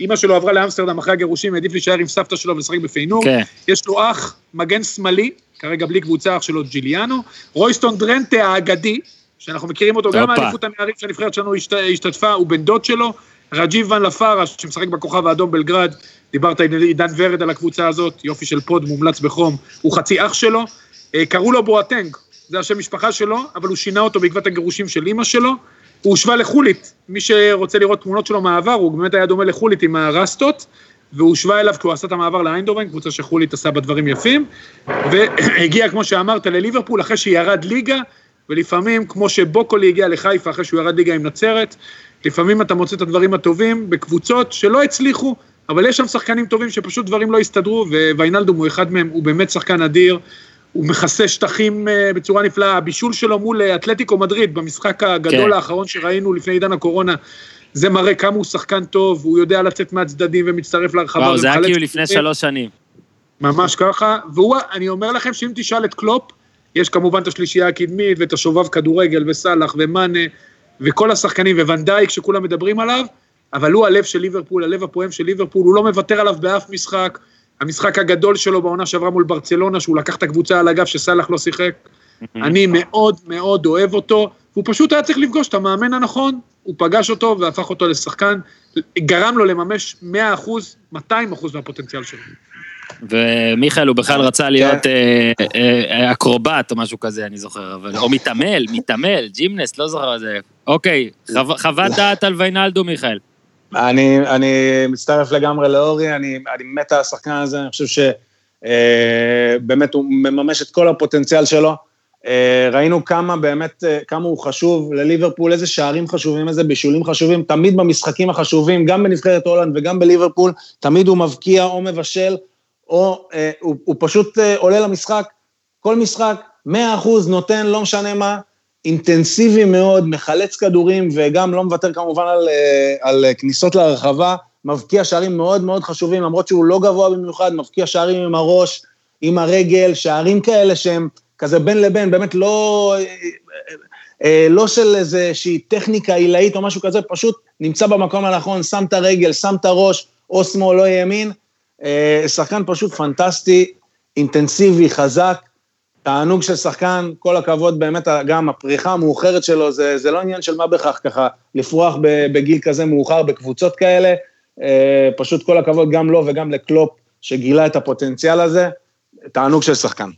אימא שלו עברה לאמסטרדם אחרי הגירושים, העדיף להישאר עם סבתא שלו ולשחק בפיינורד. כן. יש לו אח, מגן שמאלי, כרגע בלי קבוצה, אח שלו ג'יליאנו. רויסטון דרנטה האגדי, שאנחנו מכירים אותו גם הופה. מהאליפות הנערים שהנבחרת שלנו השת- השתתפה, הוא בן דוד שלו. רג'יב ון לפארה, שמשחק בכוכב האדום בלגרד, דיברת עם עידן ורד על הקבוצה הזאת, יופי של פוד, מומלץ בחום, הוא חצי אח שלו. אה, קראו לו בואטנג, זה השם משפחה שלו, אבל הוא שינה אותו בעקבות הגירושים של אימא שלו. הוא הושווה לחולית, מי שרוצה לראות תמונות שלו מהעבר, הוא באמת היה דומה לחולית עם הרסטות, והוא הושווה אליו כי הוא עשה את המעבר לאיינדובן, קבוצה שחולית עשה בה דברים יפים, והגיע, כמו שאמרת, לליברפול אחרי שירד ליגה, ולפעמים, כמו שבוקולי הגיע לחיפה אחרי שהוא ירד ליגה עם נצרת, לפעמים אתה מוצא את הדברים הטובים בקבוצות שלא הצליחו, אבל יש שם שחקנים טובים שפשוט דברים לא הסתדרו, וויינלדום הוא אחד מהם, הוא באמת שחקן אדיר, הוא מכסה שטחים אה, בצורה נפלאה, הבישול שלו מול אה, אתלטיקו מדריד, במשחק הגדול כן. האחרון שראינו לפני עידן הקורונה, זה מראה כמה הוא שחקן טוב, הוא יודע לצאת מהצדדים ומצטרף להרחבה. וואו, זה היה כאילו לפני. שלוש שנים. ממש ככה, והוא, אני אומר לכם שאם תשאל את קלופ, יש כמובן את השלישייה הקדמית ואת השובב כדורגל וסאלח ומאנה וכל השחקנים וואן דייק שכולם מדברים עליו, אבל הוא הלב של ליברפול, הלב הפועם של ליברפול, הוא לא מוותר עליו באף משחק. המשחק הגדול שלו בעונה שעברה מול ברצלונה, שהוא לקח את הקבוצה על הגב שסאלח לא שיחק. אני מאוד מאוד אוהב אותו, והוא פשוט היה צריך לפגוש את המאמן הנכון, הוא פגש אותו והפך אותו לשחקן, גרם לו לממש 100%, 200% מהפוטנציאל שלו. ומיכאל, הוא בכלל רצה להיות אה, אה, אקרובט או משהו כזה, אני זוכר, אבל... או מתעמל, מתעמל, ג'ימנסט, לא זוכר את זה. אוקיי, חו- חוות דעת על ויינלדו, מיכאל. אני, אני מצטרף לגמרי לאורי, אני, אני מת על השחקן הזה, אני חושב שבאמת הוא מממש את כל הפוטנציאל שלו. אה, ראינו כמה באמת, אה, כמה הוא חשוב לליברפול, איזה שערים חשובים, איזה בישולים חשובים, תמיד במשחקים החשובים, גם בנבחרת הולנד וגם בליברפול, תמיד הוא מבקיע או מבשל, או אה, הוא, הוא פשוט אה, עולה למשחק, כל משחק, 100% נותן, לא משנה מה, אינטנסיבי מאוד, מחלץ כדורים, וגם לא מוותר כמובן על, אה, על אה, כניסות לרחבה, מבקיע שערים מאוד מאוד חשובים, למרות שהוא לא גבוה במיוחד, מבקיע שערים עם הראש, עם הרגל, שערים כאלה שהם כזה בין לבין, באמת לא, אה, לא של איזושהי טכניקה עילאית או משהו כזה, פשוט נמצא במקום הנכון, שם את הרגל, שם את הראש, או שמאל או ימין. שחקן פשוט פנטסטי, אינטנסיבי, חזק, תענוג של שחקן, כל הכבוד, באמת, גם הפריחה המאוחרת שלו, זה, זה לא עניין של מה בכך ככה, לפרוח בגיל כזה מאוחר בקבוצות כאלה, אה, פשוט כל הכבוד גם לו וגם לקלופ, שגילה את הפוטנציאל הזה, תענוג של שחקן.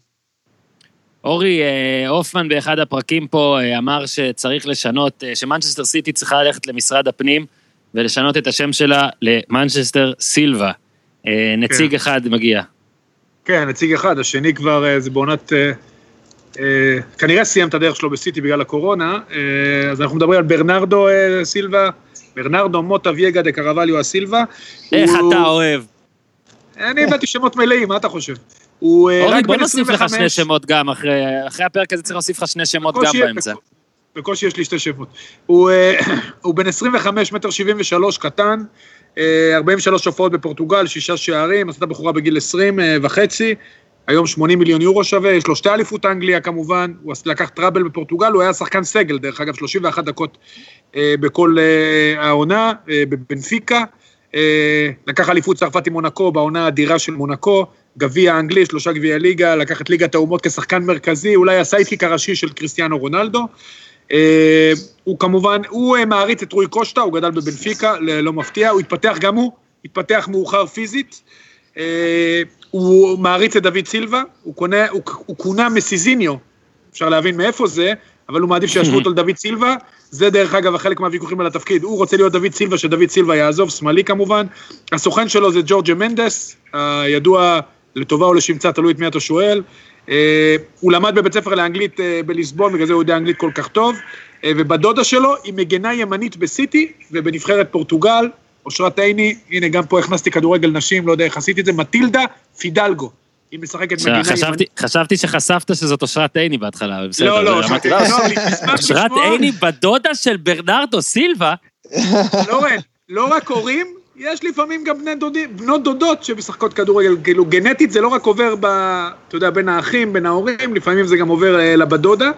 אורי אה, הופמן באחד הפרקים פה אה, אמר שצריך לשנות, שמנצ'סטר סיטי צריכה ללכת למשרד הפנים ולשנות את השם שלה למנצ'סטר סילבה. נציג כן. אחד מגיע. כן, נציג אחד, השני כבר, זה בעונת... כנראה סיים את הדרך שלו בסיטי בגלל הקורונה, אז אנחנו מדברים על ברנרדו סילבה, ברנרדו מוטה וייגה דה קרווליו הסילבה. איך אתה אוהב. אני הבאתי שמות מלאים, מה אתה חושב? הוא אה, רק בן 25. אורי, בוא נוסיף לך שני שמות גם, אחרי, אחרי הפרק הזה צריך להוסיף לך שני שמות גם באמצע. בקושי יש לי שתי שמות. אה, [COUGHS] הוא בן 25, מטר 73, קטן, 43 אה, הופעות בפורטוגל, שישה שערים, עשתה בחורה בגיל 20 וחצי, היום 80 מיליון יורו שווה, יש לו שתי אליפות אנגליה כמובן, הוא לקח טראבל בפורטוגל, הוא היה שחקן סגל, דרך אגב, 31 דקות בכל העונה, בבנפיקה. לקח אליפות צרפת עם מונקו בעונה האדירה של מונקו, גביע אנגלי, שלושה גביע ליגה, לקח את ליגת האומות כשחקן מרכזי, אולי הסיידקיק הראשי של קריסטיאנו רונלדו. אה, הוא כמובן, הוא אה, מעריץ את רוי קושטה, הוא גדל בבנפיקה, לא מפתיע, הוא התפתח גם הוא, התפתח מאוחר פיזית. אה, הוא מעריץ את דוד סילבה, הוא, קונה, הוא, הוא כונה מסיזיניו, אפשר להבין מאיפה זה, אבל הוא מעדיף שישבו אותו לדוד סילבה. זה דרך אגב חלק מהוויכוחים על התפקיד. הוא רוצה להיות דוד סילבה, שדוד סילבה יעזוב, שמאלי כמובן. הסוכן שלו זה ג'ורג'ה מנדס, הידוע לטובה או לשמצה, תלוי את מי אתה שואל. אה, הוא למד בבית ספר לאנגלית אה, בליסבון, בגלל זה הוא יודע אנגלית כל כך טוב. אה, ובדודה שלו היא מגנה ימנית בסיטי ובנבחרת פורטוגל, אושרת עיני, הנה גם פה הכנסתי כדורגל נשים, לא יודע איך עשיתי את זה, מטילדה פידלגו. היא משחקת מדינה ימנית. חשבתי שחשפת שזאת אושרת עיני בהתחלה, בסדר. לא, לא, אושרת [LAUGHS] עיני בדודה של ברנרדו סילבה. [LAUGHS] לא רק הורים, יש לפעמים גם בני דודים, בנות דודות שמשחקות כדורגל, כאילו גנטית זה לא רק עובר ב... אתה יודע, בין האחים, בין ההורים, לפעמים זה גם עובר אה, בדודה.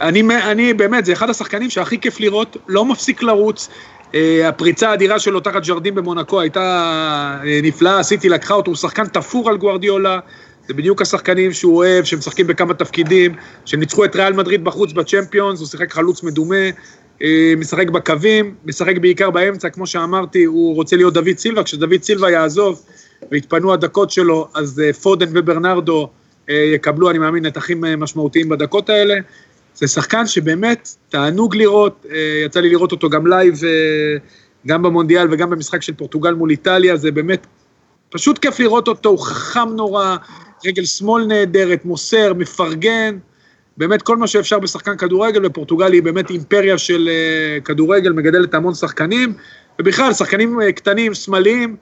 אני, אני באמת, זה אחד השחקנים שהכי כיף לראות, לא מפסיק לרוץ. Uh, הפריצה האדירה שלו תחת ג'רדים במונקו הייתה uh, נפלאה, סיטי לקחה אותו, הוא שחקן תפור על גוארדיולה, זה בדיוק השחקנים שהוא אוהב, שמשחקים בכמה תפקידים, שניצחו את ריאל מדריד בחוץ בצ'מפיונס, הוא שיחק חלוץ מדומה, אה, משחק בקווים, משחק בעיקר באמצע, כמו שאמרתי, הוא רוצה להיות דוד סילבה, כשדוד סילבה יעזוב ויתפנו הדקות שלו, אז אה, פודן וברנרדו אה, יקבלו, אני מאמין, נתחים משמעותיים בדקות האלה. זה שחקן שבאמת תענוג לראות, יצא לי לראות אותו גם לייב, גם במונדיאל וגם במשחק של פורטוגל מול איטליה, זה באמת פשוט כיף לראות אותו, הוא חכם נורא, רגל שמאל נהדרת, מוסר, מפרגן. באמת כל מה שאפשר בשחקן כדורגל, ופורטוגל היא באמת אימפריה של אה, כדורגל, מגדלת המון שחקנים, ובכלל, שחקנים uh, קטנים, שמאליים,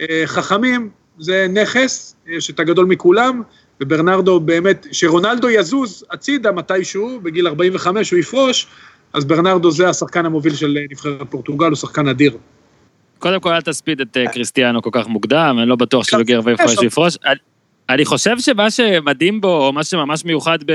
uh, חכמים, זה נכס, יש את הגדול מכולם, וברנרדו באמת, שרונלדו יזוז הצידה מתישהו, בגיל 45 הוא יפרוש, אז ברנרדו זה השחקן המוביל של נבחרת פורטוגל, הוא שחקן אדיר. קודם כל אל תספיד את קריסטיאנו כל כך מוקדם, אני לא בטוח שהוא יגיע 45 ויפרוש. אני חושב שמה שמדהים בו, או מה שממש מיוחד ב,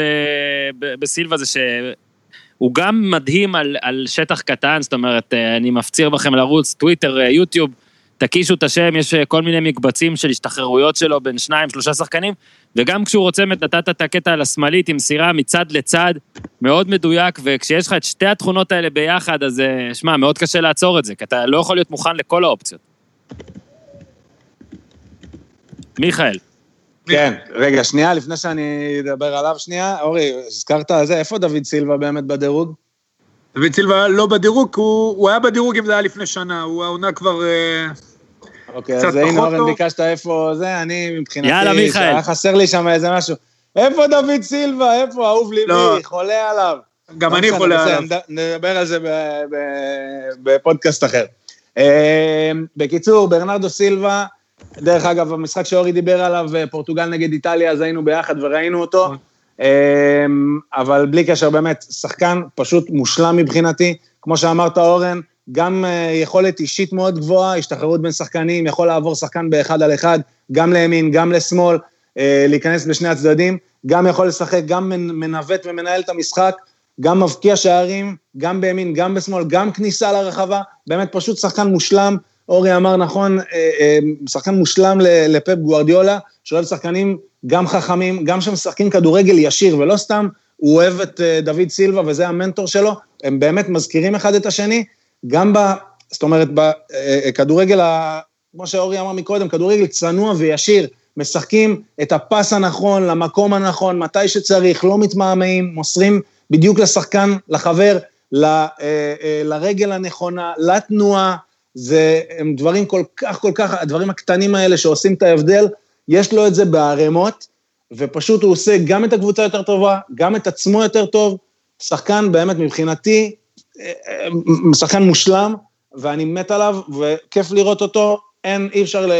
ב, בסילבה זה שהוא גם מדהים על, על שטח קטן, זאת אומרת, אה, אני מפציר בכם לרוץ, טוויטר, אה, יוטיוב, תקישו את השם, יש אה, כל מיני מקבצים של השתחררויות שלו בין שניים, שלושה שחקנים, וגם כשהוא רוצה, נתת את הקטע על השמאלית עם סירה מצד לצד, מאוד מדויק, וכשיש לך את שתי התכונות האלה ביחד, אז שמע, מאוד קשה לעצור את זה, כי אתה לא יכול להיות מוכן לכל האופציות. מיכאל. כן, רגע, שנייה, לפני שאני אדבר עליו שנייה, אורי, הזכרת על זה, איפה דוד סילבה באמת בדירוג? דוד סילבה לא בדירוג, הוא, הוא היה בדירוג אם זה היה לפני שנה, הוא העונה כבר אה, אוקיי, קצת פחות טוב. אוקיי, אז הנה אורן ביקשת איפה זה, אני מבחינתי, יאללה, מיכאל. היה חסר לי שם איזה משהו. איפה דוד סילבה? איפה אהוב ליבי? לא. חולה עליו. גם אני חולה עליו. נדבר על זה בפודקאסט אחר. אה, בקיצור, ברנרדו סילבה, דרך אגב, המשחק שאורי דיבר עליו, אה, פורטוגל נגד איטליה, אז היינו ביחד וראינו אותו. נכון. אמ, אבל בלי קשר, באמת, שחקן פשוט מושלם מבחינתי. כמו שאמרת, אורן, גם אה, יכולת אישית מאוד גבוהה, השתחררות בין שחקנים, יכול לעבור שחקן באחד על אחד, גם לימין, גם לשמאל, אה, להיכנס בשני הצדדים, גם יכול לשחק, גם מנווט ומנהל את המשחק, גם מבקיע שערים, גם בימין, גם בשמאל, גם כניסה לרחבה, באמת פשוט שחקן מושלם, אורי אמר נכון, אה, אה, שחקן מושלם לפפ גוארדיולה, שאוהב שחקנים גם חכמים, גם שמשחקים כדורגל ישיר, ולא סתם, הוא אוהב את אה, דוד סילבה וזה המנטור שלו, הם באמת מזכירים אחד את השני, גם ב... זאת אומרת, בכדורגל, כמו שאורי אמר מקודם, כדורגל צנוע וישיר, משחקים את הפס הנכון, למקום הנכון, מתי שצריך, לא מתמהמהים, מוסרים בדיוק לשחקן, לחבר, ל, לרגל הנכונה, לתנועה, זה הם דברים כל כך, כל כך, הדברים הקטנים האלה שעושים את ההבדל, יש לו את זה בערימות, ופשוט הוא עושה גם את הקבוצה יותר טובה, גם את עצמו יותר טוב, שחקן באמת מבחינתי, אה, שחקן מושלם, ואני מת עליו, וכיף לראות אותו, אין, אי אפשר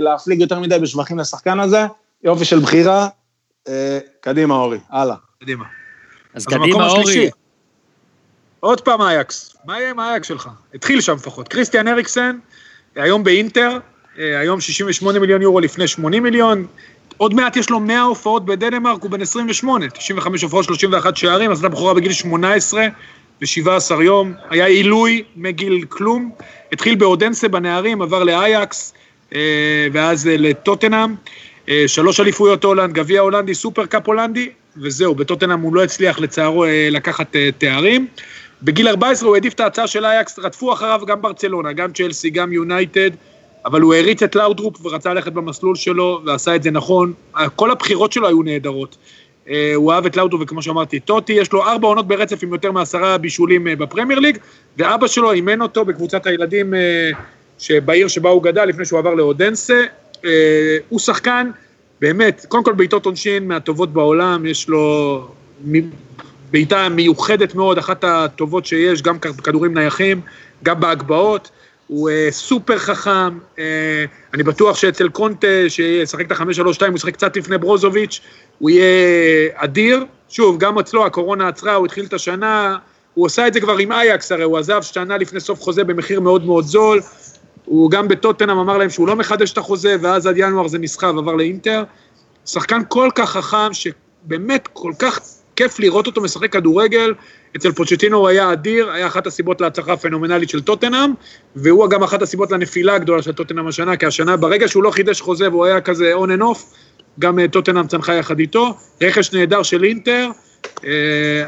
להפליג יותר מדי בשבחים לשחקן הזה, יופי של בחירה, קדימה אורי, הלאה. קדימה. אז קדימה אורי. עוד פעם אייקס, מה יהיה עם האייקס שלך? התחיל שם לפחות. כריסטיאן אריקסן, היום באינטר, אה, היום 68 מיליון יורו לפני 80 מיליון, עוד מעט יש לו 100 הופעות בדנמרק, הוא בן 28, 95 הופעות, 31 שערים, עשה את הבכורה בגיל 18 ו-17 יום, היה עילוי מגיל כלום, התחיל באודנסה בנערים, עבר לאייקס, אה, ואז אה, לטוטנאם, שלוש אליפויות הולנד, גביע הולנדי, סופרקאפ הולנדי, וזהו, בטוטנאם הוא לא הצליח לצערו לקחת תארים. בגיל 14 הוא העדיף את ההצעה של אייקס, רדפו אחריו גם ברצלונה, גם צ'לסי, גם יונייטד, אבל הוא העריץ את לאודרופ ורצה ללכת במסלול שלו, ועשה את זה נכון. כל הבחירות שלו היו נהדרות. אה, הוא אהב את לאודרופ, וכמו שאמרתי, טוטי, יש לו ארבע עונות ברצף עם יותר מעשרה בישולים אה, בפרמייר ליג, ואבא שלו אימן אותו בקבוצת הילדים אה, בעיר שבה הוא גדל, לפני שהוא עבר לאודנסה. הוא שחקן, באמת, קודם כל בעיטות עונשין מהטובות בעולם, יש לו בעיטה מיוחדת מאוד, אחת הטובות שיש, גם כדורים נייחים, גם בהגבהות. הוא uh, סופר חכם, uh, אני בטוח שאצל קונטה, שישחק את ה-5-3-2, הוא ישחק קצת לפני ברוזוביץ', הוא יהיה אדיר. שוב, גם אצלו הקורונה עצרה, הוא התחיל את השנה, הוא עשה את זה כבר עם אייקס, הרי הוא עזב שנה לפני סוף חוזה במחיר מאוד מאוד זול. הוא גם בטוטנאם אמר להם שהוא לא מחדש את החוזה, ואז עד ינואר זה נסחב, עבר לאינטר. שחקן כל כך חכם, שבאמת כל כך כיף לראות אותו משחק כדורגל, אצל פוצ'טינו הוא היה אדיר, היה אחת הסיבות להצלחה הפנומנלית של טוטנאם, והוא גם אחת הסיבות לנפילה הגדולה של טוטנאם השנה, כי השנה, ברגע שהוא לא חידש חוזה והוא היה כזה on and off, גם אה, טוטנאם צנחה יחד איתו, רכש נהדר של אינטר, אה,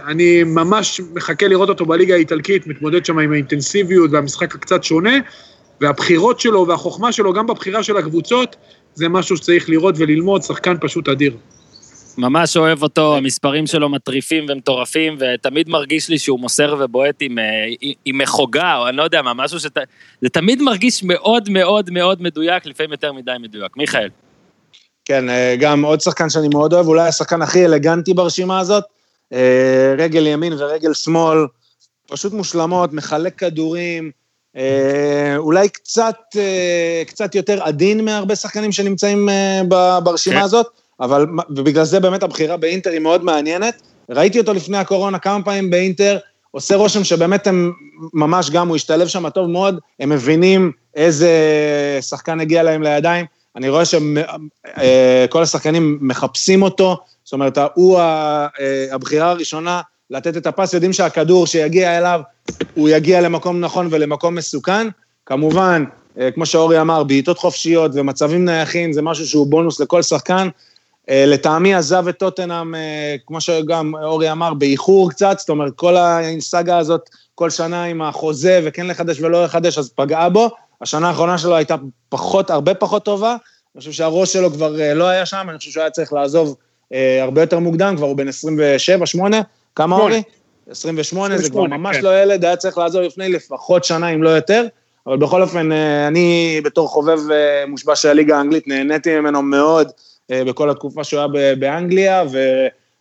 אני ממש מחכה לראות אותו בליגה האיטלקית, מתמודד שם עם האינטנסיביות והמשחק הקצת שונה, והבחירות שלו והחוכמה שלו, גם בבחירה של הקבוצות, זה משהו שצריך לראות וללמוד, שחקן פשוט אדיר. ממש אוהב אותו, המספרים שלו מטריפים ומטורפים, ותמיד מרגיש לי שהוא מוסר ובועט עם, אה, עם מחוגה, או אני לא יודע מה, משהו שת... זה תמיד מרגיש מאוד מאוד מאוד מדויק, לפעמים יותר מדי מדויק. מיכאל. כן, אה, גם עוד שחקן שאני מאוד אוהב, אולי השחקן הכי אלגנטי ברשימה הזאת, אה, רגל ימין ורגל שמאל, פשוט מושלמות, מחלק כדורים, אולי קצת, קצת יותר עדין מהרבה שחקנים שנמצאים ברשימה כן. הזאת. אבל, ובגלל זה באמת הבחירה באינטר היא מאוד מעניינת. ראיתי אותו לפני הקורונה כמה פעמים באינטר, עושה רושם שבאמת הם ממש גם, הוא השתלב שם טוב מאוד, הם מבינים איזה שחקן הגיע להם לידיים. אני רואה שכל אה, השחקנים מחפשים אותו, זאת אומרת, הוא אה, הבחירה הראשונה לתת את הפס, יודעים שהכדור שיגיע אליו, הוא יגיע למקום נכון ולמקום מסוכן. כמובן, אה, כמו שאורי אמר, בעיטות חופשיות ומצבים נייחים זה משהו שהוא בונוס לכל שחקן, אה, לטעמי עזב את טוטנאם, אה, כמו שגם אורי אמר, באיחור קצת, זאת אומרת, כל הסאגה הזאת, כל שנה עם החוזה וכן לחדש ולא לחדש, אז פגעה בו. השנה האחרונה שלו הייתה פחות, הרבה פחות טובה. אני חושב שהראש שלו כבר אה, לא היה שם, אני חושב שהוא היה צריך לעזוב הרבה יותר מוקדם, כבר הוא בן 27, 8, כמה אורי? 28, זה כבר ממש כן. לא ילד, היה צריך לעזוב לפני לפחות שנה, אם לא יותר. אבל בכל אופן, אני בתור חובב מושבע של הליגה האנגלית, נהניתי ממנו מאוד. אה, בכל התקופה שהוא היה באנגליה,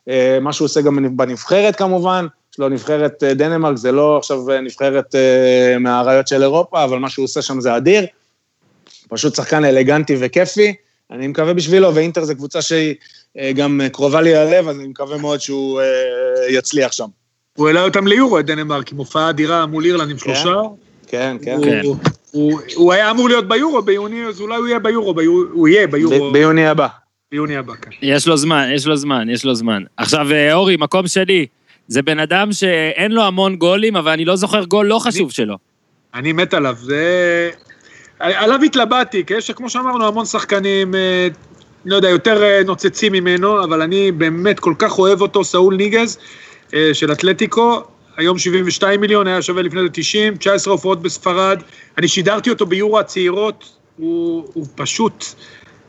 ומה שהוא עושה גם בנבחרת כמובן, יש לו נבחרת אה, דנמרק, זה לא עכשיו אה, נבחרת מהאריות של אירופה, אבל מה שהוא עושה שם זה אדיר. פשוט שחקן אלגנטי וכיפי, אני מקווה בשבילו, ואינטר זו קבוצה שהיא גם קרובה לי ללב, אז אני מקווה מאוד שהוא יצליח שם. הוא העלה אותם ליורו, את דנמרק, עם הופעה אדירה מול אירלנד עם שלושה. כן, כן. כן. הוא היה אמור להיות ביורו ביוני, אז אולי הוא יהיה ביורו, הוא יהיה ביורו. ביוני הבא. ביוני הבא, כן. יש לו זמן, יש לו זמן, יש לו זמן. עכשיו, אה, אורי, מקום שני, זה בן אדם שאין לו המון גולים, אבל אני לא זוכר גול לא חשוב שלו. אני מת עליו, זה... עליו התלבטתי, כי יש, כמו שאמרנו, המון שחקנים, אה, לא יודע, יותר אה, נוצצים ממנו, אבל אני באמת כל כך אוהב אותו, סאול ניגז, של אתלטיקו, היום 72 מיליון, היה שווה לפני זה 90, 19 הופעות בספרד, אני שידרתי אותו ביורו הצעירות, הוא, הוא פשוט...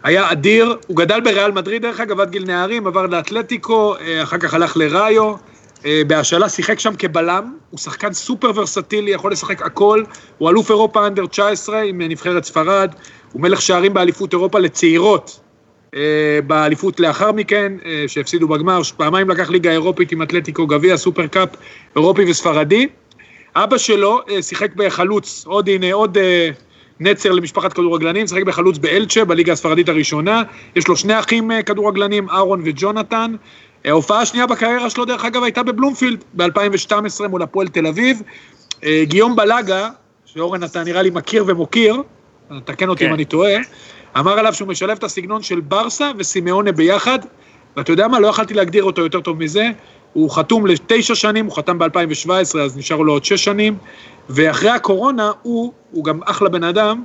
היה אדיר, הוא גדל בריאל מדריד דרך אגב, עד גיל נערים, עבר לאתלטיקו, אה, אחר כך הלך לראיו, אה, בהשאלה שיחק שם כבלם, הוא שחקן סופר ורסטילי, יכול לשחק הכל, הוא אלוף אירופה אנדר 19 עם נבחרת ספרד, הוא מלך שערים באליפות אירופה לצעירות, באליפות לאחר מכן, שהפסידו בגמר, פעמיים לקח ליגה אירופית עם אתלטיקו גביע, סופר קאפ אירופי וספרדי. אבא שלו שיחק בחלוץ, עוד הנה, עוד נצר למשפחת כדורגלנים, משחק בחלוץ באלצ'ה, בליגה הספרדית הראשונה. יש לו שני אחים אה, כדורגלנים, אהרון וג'ונתן. אה, ההופעה השנייה בקריירה שלו, דרך אגב, הייתה בבלומפילד, ב-2012 מול הפועל תל אביב. אה, גיום בלאגה, שאורן אתה נראה לי מכיר ומוקיר, תקן אותי כן. אם אני טועה, אמר עליו שהוא משלב את הסגנון של ברסה וסימאונה ביחד, ואתה יודע מה, לא יכלתי להגדיר אותו יותר טוב מזה. הוא חתום לתשע שנים, הוא חתם ב-2017, אז נשארו לו עוד שש שנים. ואחרי הקורונה, הוא, הוא גם אחלה בן אדם,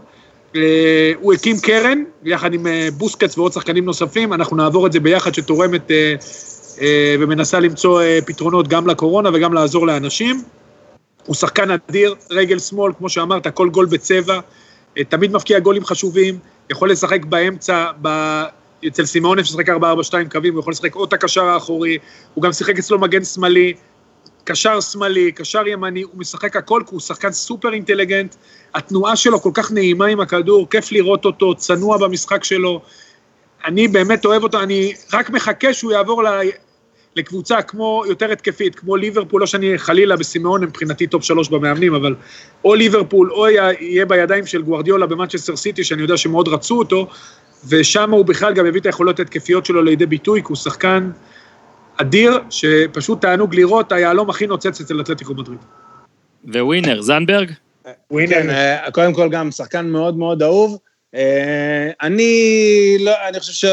אה, הוא הקים קרן, יחד עם אה, בוסקץ ועוד שחקנים נוספים, אנחנו נעבור את זה ביחד, שתורמת אה, ומנסה למצוא פתרונות גם לקורונה וגם לעזור לאנשים. הוא שחקן אדיר, רגל שמאל, כמו שאמרת, כל גול בצבע, תמיד מפקיע גולים חשובים, יכול לשחק באמצע, ב... אצל סימאונף ששחק 4-4-2 קווים, הוא יכול לשחק או את הקשר האחורי, הוא גם שיחק אצלו מגן שמאלי, קשר שמאלי, קשר ימני, הוא משחק הכל כי הוא שחקן סופר אינטליגנט, התנועה שלו כל כך נעימה עם הכדור, כיף לראות אותו, צנוע במשחק שלו. אני באמת אוהב אותו, אני רק מחכה שהוא יעבור ל... לקבוצה כמו, יותר התקפית, כמו ליברפול, לא שאני חלילה בסימאון מבחינתי top שלוש במאמנים, אבל או ליברפול או יהיה בידיים של גוארדיולה במנצ'סטר סיטי, שאני יודע שמאוד רצו אותו, ושם הוא בכלל גם הביא את היכולות ההתקפיות שלו לידי ביטוי, כי הוא שחקן אדיר, שפשוט תענוג לראות, היהלום הכי נוצץ אצל אתלטיקו מדריד. ווינר, זנברג? ווינר. כן, אה, קודם כל גם שחקן מאוד מאוד אהוב. אה, אני לא, אני חושב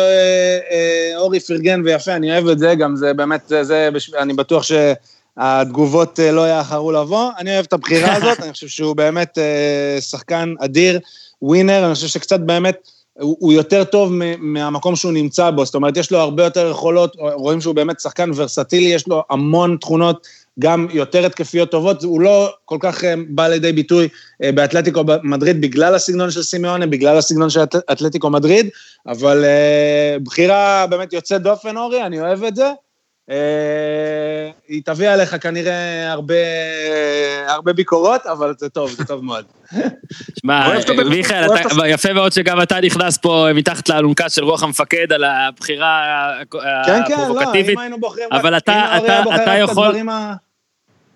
שאורי פרגן ויפה, אני אוהב את זה, גם זה באמת, זה, זה אני בטוח שהתגובות אה, לא יאחרו לבוא. אני אוהב את הבחירה הזאת, [LAUGHS] אני חושב שהוא באמת שחקן אדיר, ווינר, אני חושב שקצת באמת... הוא, הוא יותר טוב מהמקום שהוא נמצא בו, זאת אומרת, יש לו הרבה יותר יכולות, רואים שהוא באמת שחקן ורסטילי, יש לו המון תכונות, גם יותר התקפיות טובות, הוא לא כל כך אה, בא לידי ביטוי אה, באתלטיקו מדריד בגלל הסגנון של סימיונה, בגלל הסגנון של אתלטיקו מדריד, אבל אה, בחירה באמת יוצאת דופן, אורי, אני אוהב את זה. אה, היא תביא עליך כנראה הרבה, הרבה ביקורות, אבל זה טוב, זה טוב מאוד. שמע, מיכאל, יפה מאוד שגם אתה נכנס פה מתחת לאלונקה של רוח המפקד על הבחירה הפרובוקטיבית. כן, כן, לא, אם היינו בוחרים... אבל אתה יכול...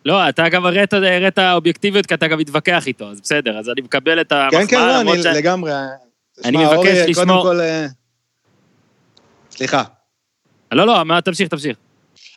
לא, אתה גם הראת אובייקטיביות, כי אתה גם מתווכח איתו, אז בסדר, אז אני מקבל את המחמאה. כן, כן, לא, אני לגמרי... אני מבקש לשמור... אה, סליחה. לא, לא, תמשיך, תמשיך.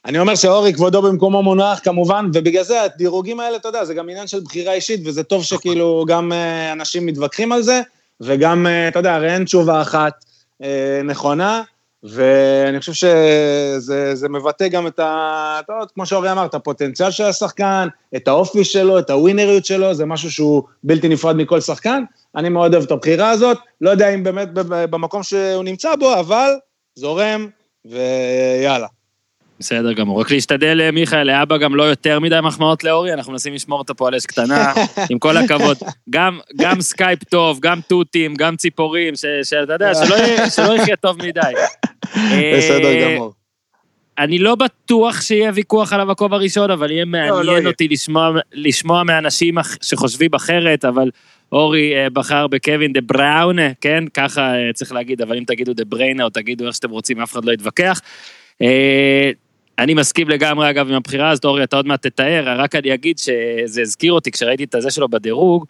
אני אומר שאורי כבודו במקומו מונח כמובן, ובגלל זה הדירוגים האלה, אתה יודע, זה גם עניין של בחירה אישית, וזה טוב שכאילו גם אה, אנשים מתווכחים על זה, וגם, אה, אתה יודע, הרי אין תשובה אחת אה, נכונה, ואני חושב שזה מבטא גם את ה... אתה יודע, כמו שאורי אמר, את הפוטנציאל של השחקן, את האופי שלו, את הווינריות שלו, זה משהו שהוא בלתי נפרד מכל שחקן. אני מאוד אוהב את הבחירה הזאת, לא יודע אם באמת במקום שהוא נמצא בו, אבל זורם, ויאללה. בסדר גמור, רק להשתדל, אה, מיכאל, לאבא גם לא יותר מדי מחמאות לאורי, אנחנו מנסים לשמור אותו פה על אש קטנה, [LAUGHS] עם כל הכבוד. גם, גם סקייפ טוב, גם תותים, גם ציפורים, שאתה יודע, שלא יחיה טוב מדי. [LAUGHS] בסדר אה, גמור. אני לא בטוח שיהיה ויכוח על המקום הראשון, אבל יהיה מעניין לא, לא אותי יהיה. לשמוע, לשמוע מאנשים שחושבים אחרת, אבל אורי אה, בחר בקווין דה בראון, כן? ככה צריך להגיד, אבל אם תגידו דה בריינה או תגידו איך שאתם רוצים, אף אחד לא יתווכח. אני מסכים לגמרי, אגב, עם הבחירה הזאת, אורי, אתה עוד מעט תתאר, רק אני אגיד שזה הזכיר אותי כשראיתי את הזה שלו בדירוג.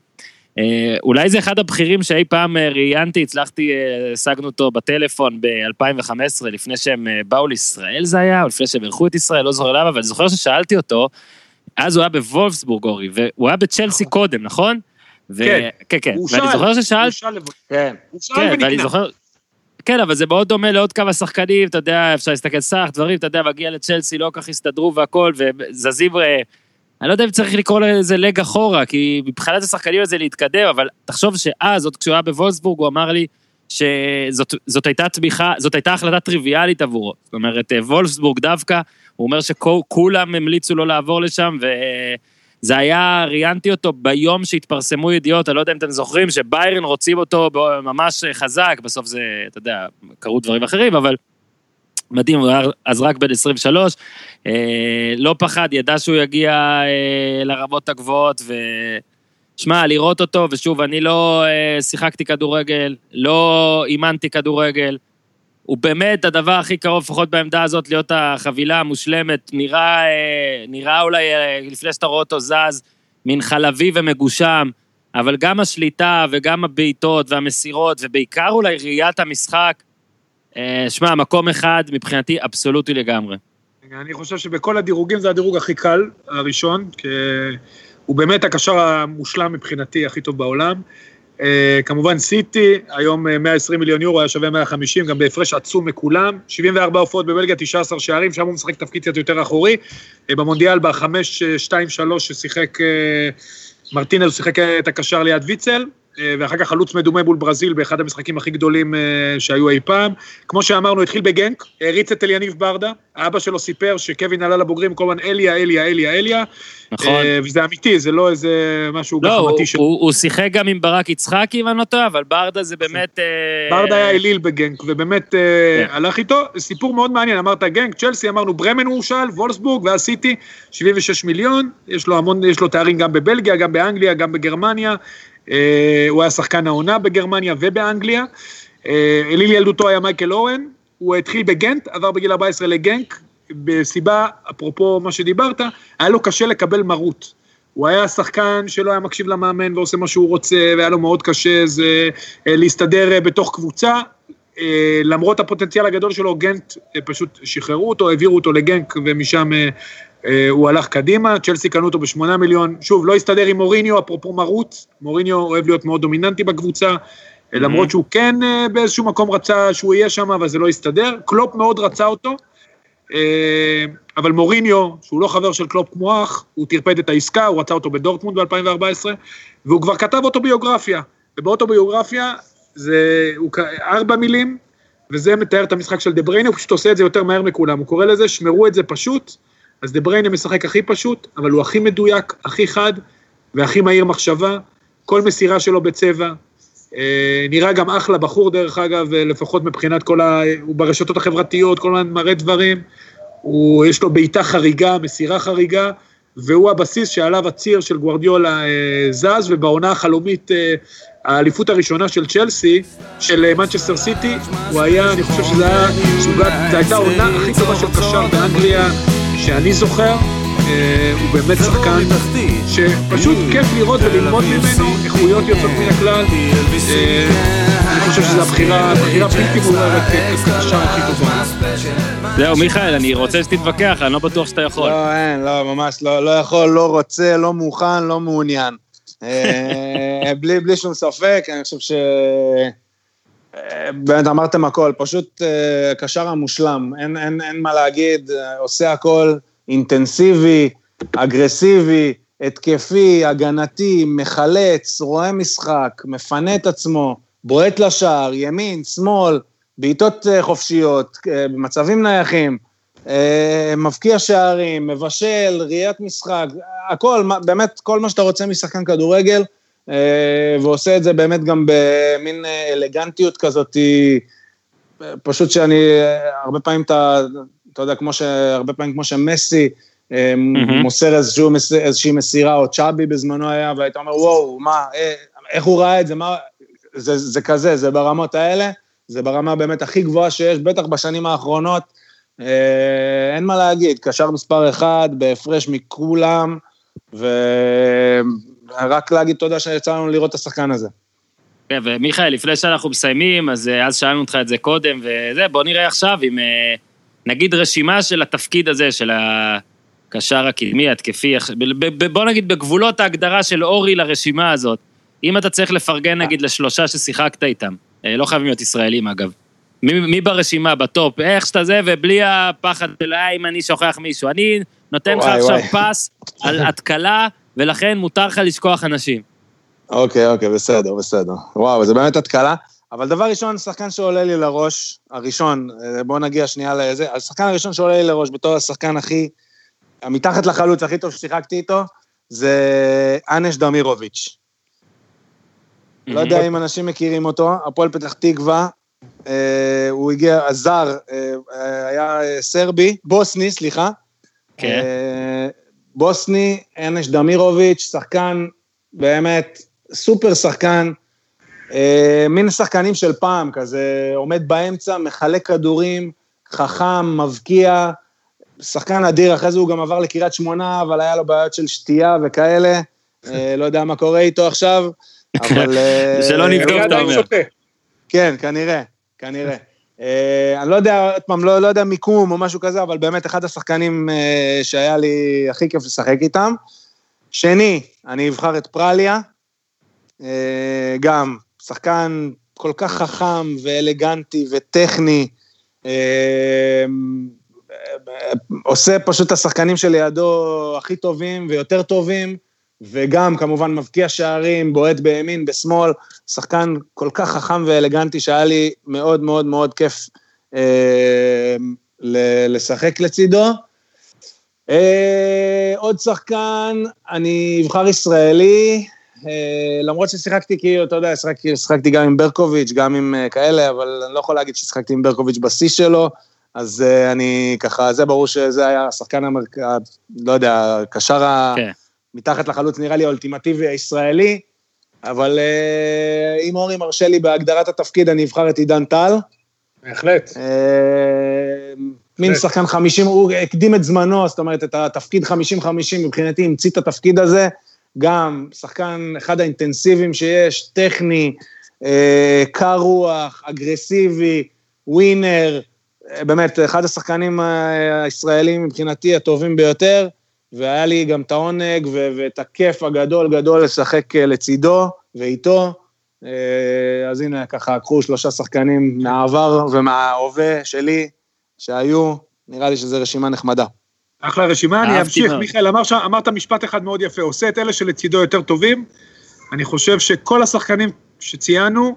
אה, אולי זה אחד הבכירים שאי פעם אה, ראיינתי, הצלחתי, אה, השגנו אותו בטלפון ב-2015, לפני שהם באו לישראל זה היה, או לפני שהם אירחו את ישראל, לא זוכר למה, אבל אני זוכר ששאלתי אותו, אז הוא היה בוולפסבורג, אורי, והוא היה בצ'לסי. קודם, נכון? כן, כן, כן, ואני זוכר ששאלתי, כן, הוא שאל ונקנה. כן, אבל זה מאוד דומה לעוד כמה שחקנים, אתה יודע, אפשר להסתכל סך, דברים, אתה יודע, מגיע לצ'לסי, לא כך הסתדרו והכל, וזזים, אה, אני לא יודע אם צריך לקרוא לזה לג אחורה, כי מבחינת השחקנים הזה להתקדם, אבל תחשוב שאז, עוד כשהוא היה בוולסבורג, הוא אמר לי שזאת הייתה תמיכה, זאת הייתה החלטה טריוויאלית עבורו. זאת אומרת, אה, וולפסבורג דווקא, הוא אומר שכולם המליצו לו לעבור לשם, ו... זה היה, ראיינתי אותו ביום שהתפרסמו ידיעות, אני לא יודע אם אתם זוכרים, שביירן רוצים אותו ממש חזק, בסוף זה, אתה יודע, קרו דברים אחרים, אבל מדהים, הוא היה אז רק בן 23, אה, לא פחד, ידע שהוא יגיע אה, לרמות הגבוהות, ו... שמע, לראות אותו, ושוב, אני לא אה, שיחקתי כדורגל, לא אימנתי כדורגל, הוא באמת הדבר הכי קרוב, לפחות בעמדה הזאת, להיות החבילה המושלמת. נראה, אה, נראה אולי, אה, לפני שאתה רואה אותו זז, מין חלבי ומגושם, אבל גם השליטה וגם הבעיטות והמסירות, ובעיקר אולי ראיית המשחק, אה, שמע, מקום אחד מבחינתי אבסולוטי לגמרי. אני חושב שבכל הדירוגים זה הדירוג הכי קל, הראשון, כי הוא באמת הקשר המושלם מבחינתי, הכי טוב בעולם. Uh, כמובן סיטי, היום 120 מיליון יורו, היה שווה 150, גם בהפרש עצום מכולם. 74 הופעות בבלגיה, 19 שערים, שם הוא משחק תפקיד קצת יותר אחורי. Uh, במונדיאל, ב-5-2-3 ששיחק, הוא שיחק את הקשר ליד ויצל. אה, ואחר כך חלוץ מדומה מול ברזיל באחד המשחקים הכי גדולים אה, שהיו אי פעם. כמו שאמרנו, התחיל בגנק, הריץ את אליניב ברדה, האבא שלו סיפר שקווין עלה לבוגרים כל הזמן אליה, אליה, אליה, אליה. נכון. אה, וזה אמיתי, זה לא איזה משהו לא, גחמתי שלו. הוא, הוא שיחק גם עם ברק יצחקי, אם אני לא טועה, אבל ברדה זה באמת... ברדה היה אליל בגנק, ובאמת כן. הלך איתו. סיפור מאוד מעניין, אמרת גנק, צ'לסי, אמרנו ברמן הורשל, וולסבורג ואז סיטי, 76 מיליון, יש לו המון, יש לו תארים גם בבלגיה, גם באנגליה, גם בגרמניה. אה, הוא היה שחקן העונה בגרמניה ובאנגליה. אה, אליל ילדותו היה מייקל אורן, הוא התחיל בגנט, עבר בגיל 14 לגנק, בסיבה, אפרופו מה שדיברת, היה לו קשה לקבל מרות. הוא היה שחקן שלא היה מקשיב למאמן ועושה מה שהוא רוצה, והיה לו מאוד קשה זה אה, להסתדר בתוך קבוצה. למרות הפוטנציאל הגדול שלו, גנט פשוט שחררו אותו, העבירו אותו לגנק, ומשם אה, הוא הלך קדימה, צ'לסי קנו אותו בשמונה מיליון, שוב, לא הסתדר עם מוריניו, אפרופו מרוץ, מוריניו אוהב להיות מאוד דומיננטי בקבוצה, mm-hmm. למרות שהוא כן אה, באיזשהו מקום רצה שהוא יהיה שם, אבל זה לא הסתדר, קלופ מאוד רצה אותו, אבל מוריניו, שהוא לא חבר של קלופ כמו אח, הוא טרפד את העסקה, הוא רצה אותו בדורטמונד ב-2014, והוא כבר כתב אוטוביוגרפיה, ובאוטוביוגרפיה זה הוא ארבע מילים, וזה מתאר את המשחק של דה בריינה, הוא פשוט עושה את זה יותר מהר מכולם, הוא קורא לזה, שמרו את זה פשוט, אז דה בריינה משחק הכי פשוט, אבל הוא הכי מדויק, הכי חד והכי מהיר מחשבה, כל מסירה שלו בצבע. אה, נראה גם אחלה בחור דרך אגב, אה, לפחות מבחינת כל ה... הוא ברשתות החברתיות, כל הזמן מראה דברים. הוא, יש לו בעיטה חריגה, מסירה חריגה, והוא הבסיס שעליו הציר של גוורדיולה אה, זז, ובעונה החלומית, אה, האליפות הראשונה של צ'לסי, של מנצ'סטר סיטי, הוא היה, אני חושב שזה היה זו הייתה העונה הכי טובה של קשר באנגליה. שאני זוכר, אה, הוא באמת שחקן שפשוט כיף לראות וללמוד ממנו, איכויות יוצאות מן הכלל. אה, אני חושב שזו הבחירה, הבחירה בלתי מעוררת השער הכי טובה. זהו, מיכאל, אני רוצה שתתווכח, אני לא בטוח שאתה יכול. לא, אין, לא, ממש לא, לא יכול, לא רוצה, לא מוכן, לא מעוניין. אה, בלי, בלי שום ספק, אני חושב ש... באמת אמרתם הכל, פשוט uh, קשר המושלם, אין, אין, אין מה להגיד, עושה הכל אינטנסיבי, אגרסיבי, התקפי, הגנתי, מחלץ, רואה משחק, מפנה את עצמו, בועט לשער, ימין, שמאל, בעיטות חופשיות, במצבים נייחים, מבקיע שערים, מבשל, ראיית משחק, הכל, באמת, כל מה שאתה רוצה משחקן כדורגל, אה, ועושה את זה באמת גם במין אה, אלגנטיות כזאת, פשוט שאני, אה, הרבה פעמים אתה, אתה יודע, כמו ש... הרבה פעמים כמו שמסי mm-hmm. מוסר איזשהו, איזושהי מסירה, או צ'אבי בזמנו היה, והיית אומר, וואו, מה, איך הוא ראה את זה, מה, זה, זה כזה, זה ברמות האלה, זה ברמה באמת הכי גבוהה שיש, בטח בשנים האחרונות. אין מה להגיד, קשר מספר אחד, בהפרש מכולם, ו... רק להגיד תודה שיצא לנו לראות את השחקן הזה. כן, ומיכאל, לפני שאנחנו מסיימים, אז אה, אז שאלנו אותך את זה קודם, וזה, בוא נראה עכשיו אם אה, נגיד רשימה של התפקיד הזה, של הקשר הקדמי, התקפי, בוא נגיד בגבולות ההגדרה של אורי לרשימה הזאת, אם אתה צריך לפרגן נגיד לשלושה ששיחקת איתם, אה, לא חייבים להיות ישראלים אגב, מי, מי ברשימה, בטופ, איך שאתה זה, ובלי הפחד של אם אני שוכח מישהו. אני נותן לך עכשיו פס על התקלה ולכן מותר לך לשכוח אנשים. אוקיי, אוקיי, בסדר, בסדר. וואו, זה באמת התקלה. אבל דבר ראשון, שחקן שעולה לי לראש, הראשון, אה, בואו נגיע שנייה לזה, השחקן הראשון שעולה לי לראש בתור השחקן הכי, מתחת לחלוץ הכי טוב ששיחקתי איתו, זה אנש דמירוביץ'. לא יודע אם אנשים מכירים אותו, הפועל פתח תקווה, הוא הגיע, הזר, אה, היה סרבי, בוסני, סליחה. כן. אה, בוסני, אנש דמירוביץ', שחקן באמת סופר שחקן, אה, מין שחקנים של פעם, כזה עומד באמצע, מחלק כדורים, חכם, מבקיע, שחקן אדיר, אחרי זה הוא גם עבר לקריית שמונה, אבל היה לו בעיות של שתייה וכאלה, אה, לא יודע מה קורה איתו עכשיו, [LAUGHS] אבל... אה, שלא נבדוק, אתה אומר. כן, כנראה, כנראה. Uh, אני לא יודע, עוד פעם, לא, לא יודע מיקום או משהו כזה, אבל באמת אחד השחקנים uh, שהיה לי הכי כיף לשחק איתם. שני, אני אבחר את פרליה, uh, גם שחקן כל כך חכם ואלגנטי וטכני, uh, עושה פשוט את השחקנים שלידו הכי טובים ויותר טובים, וגם כמובן מבקיע שערים, בועט בימין, בשמאל, שחקן כל כך חכם ואלגנטי שהיה לי מאוד מאוד מאוד כיף אה, לשחק לצידו. אה, עוד שחקן, אני אבחר ישראלי, אה, למרות ששיחקתי כאילו, אתה יודע, שיחקתי, שיחקתי גם עם ברקוביץ', גם עם אה, כאלה, אבל אני לא יכול להגיד ששיחקתי עם ברקוביץ' בשיא שלו, אז אה, אני ככה, זה ברור שזה היה השחקן המרכז, לא יודע, הקשר ה... מתחת לחלוץ נראה לי האולטימטיבי הישראלי, אבל אה, אם אורי מרשה לי בהגדרת התפקיד, אני אבחר את עידן טל. בהחלט. אה, מין שחקן 50, הוא הקדים את זמנו, זאת אומרת, את התפקיד 50-50 מבחינתי, המציא את התפקיד הזה. גם שחקן אחד האינטנסיביים שיש, טכני, אה, קר רוח, אגרסיבי, ווינר, אה, באמת, אחד השחקנים הישראלים מבחינתי הטובים ביותר, והיה לי גם את העונג ו- ואת הכיף הגדול גדול לשחק אה, לצידו ואיתו. אה, אז הנה, ככה, קחו שלושה שחקנים מהעבר ומההווה שלי שהיו, נראה לי שזו רשימה נחמדה. אחלה רשימה, אני אמשיך. מאוד. מיכאל, אמר שם- אמרת משפט אחד מאוד יפה, עושה את אלה שלצידו יותר טובים. אני חושב שכל השחקנים שציינו,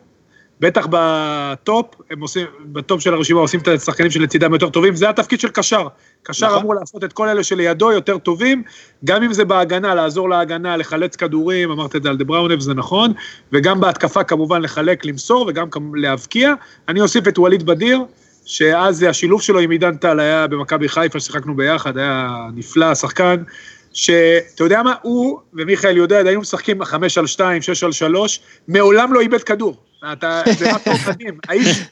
בטח בטופ, הם עושים, בטופ של הרשימה עושים את השחקנים שלצידם יותר טובים, זה התפקיד של קשר. קשר נכון. אמור לעשות את כל אלה שלידו יותר טובים, גם אם זה בהגנה, לעזור להגנה, לחלץ כדורים, אמרת את זה על דה בריינה, זה נכון, וגם בהתקפה כמובן לחלק, למסור, וגם להבקיע. אני אוסיף את ווליד בדיר, שאז השילוב שלו עם עידן טל היה במכבי חיפה, ששיחקנו ביחד, היה נפלא, שחקן, שאתה יודע מה, הוא ומיכאל יודע, היינו משחקים חמש על שתיים, שש על שלוש, מעולם לא איבד כדור. אתה, זה משהו מדהים. האיש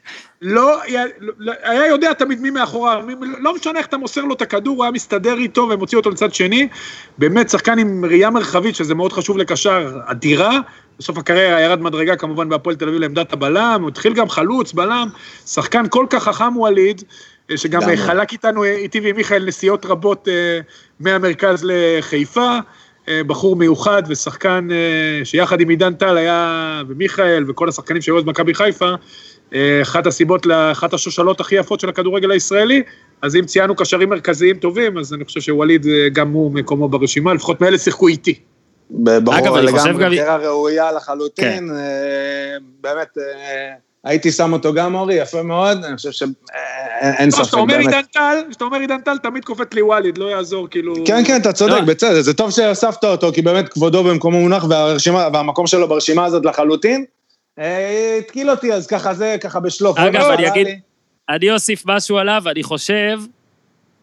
לא, היה- לא- היה יודע תמיד מי מאחוריו, לא משנה איך אתה מוסר לו את הכדור, הוא היה מסתדר איתו ומוציא אותו לצד שני. באמת שחקן עם ראייה מרחבית, שזה מאוד חשוב לקשר, אדירה. בסוף הקריירה ירד מדרגה כמובן בהפועל תל אביב לעמדת הבלם, הוא התחיל גם חלוץ, בלם, שחקן כל כך חכם ווליד, שגם חלק איתנו, איתי ועם מיכאל, נסיעות רבות אה, מהמרכז לחיפה. אה, בחור מיוחד ושחקן אה, שיחד עם עידן טל היה, ומיכאל וכל השחקנים שהיו אז במכבי חיפה, אה, אחת הסיבות לאחת השושלות הכי יפות של הכדורגל הישראלי, אז אם ציינו קשרים מרכזיים טובים, אז אני חושב שווליד גם הוא מקומו ברשימה, לפחות מאלה שיחקו איתי. ברור, אגב, אני חושב גם- לגמרי בחירה ראויה לחלוטין, אה, באמת, הייתי שם אותו גם, אורי, יפה מאוד, אני חושב שאין לא, ספק, כשאתה אומר באמת. עידן טל, כשאתה אומר עידן טל, תמיד קופץ לי ווליד, לא יעזור, כאילו... כן, כן, אתה צודק, לא. בסדר, זה טוב שהוספת אותו, כי באמת כבודו במקומו מונח, והמקום שלו ברשימה הזאת לחלוטין. אה, התקיל אותי, אז ככה זה, ככה בשלוף. אגב, לא, אני אגיד- לי. אני אוסיף משהו עליו, אני חושב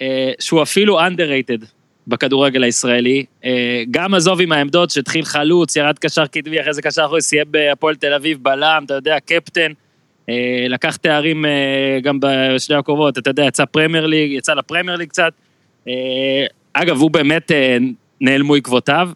אה, שהוא אפילו underrated בכדורגל הישראלי. אה, גם עזוב עם העמדות שהתחיל חלוץ, ירד קשר קדמי, אחרי זה קשר אחורי, סיים בהפועל תל אביב, בלם, אתה יודע, קפטן. אה, לקח תארים אה, גם בשני הקרובות, אתה יודע, יצא פרמייר ליג, יצא לפרמייר ליג קצת. אה, אגב, הוא באמת נעלמו עקבותיו,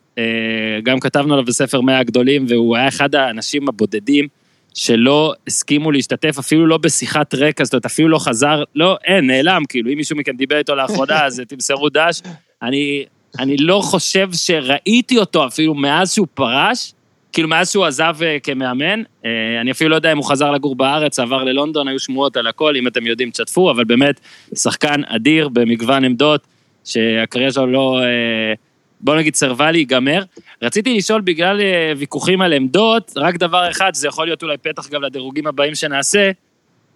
גם כתבנו עליו בספר 100 הגדולים, והוא היה אחד האנשים הבודדים שלא הסכימו להשתתף אפילו לא בשיחת רקע, זאת אומרת, אפילו לא חזר, לא, אין, נעלם, כאילו, אם מישהו מכם דיבר איתו לאחרונה, [LAUGHS] אז תמסרו דש. אני, אני לא חושב שראיתי אותו אפילו מאז שהוא פרש, כאילו מאז שהוא עזב אה, כמאמן, אה, אני אפילו לא יודע אם הוא חזר לגור בארץ, עבר ללונדון, היו שמועות על הכל, אם אתם יודעים, תשתפו, אבל באמת, שחקן אדיר במגוון עמדות, שהקריירה שלו לא, אה, בוא נגיד, סירבה להיגמר. רציתי לשאול בגלל ויכוחים על עמדות, רק דבר אחד, שזה יכול להיות אולי פתח גם לדירוגים הבאים שנעשה,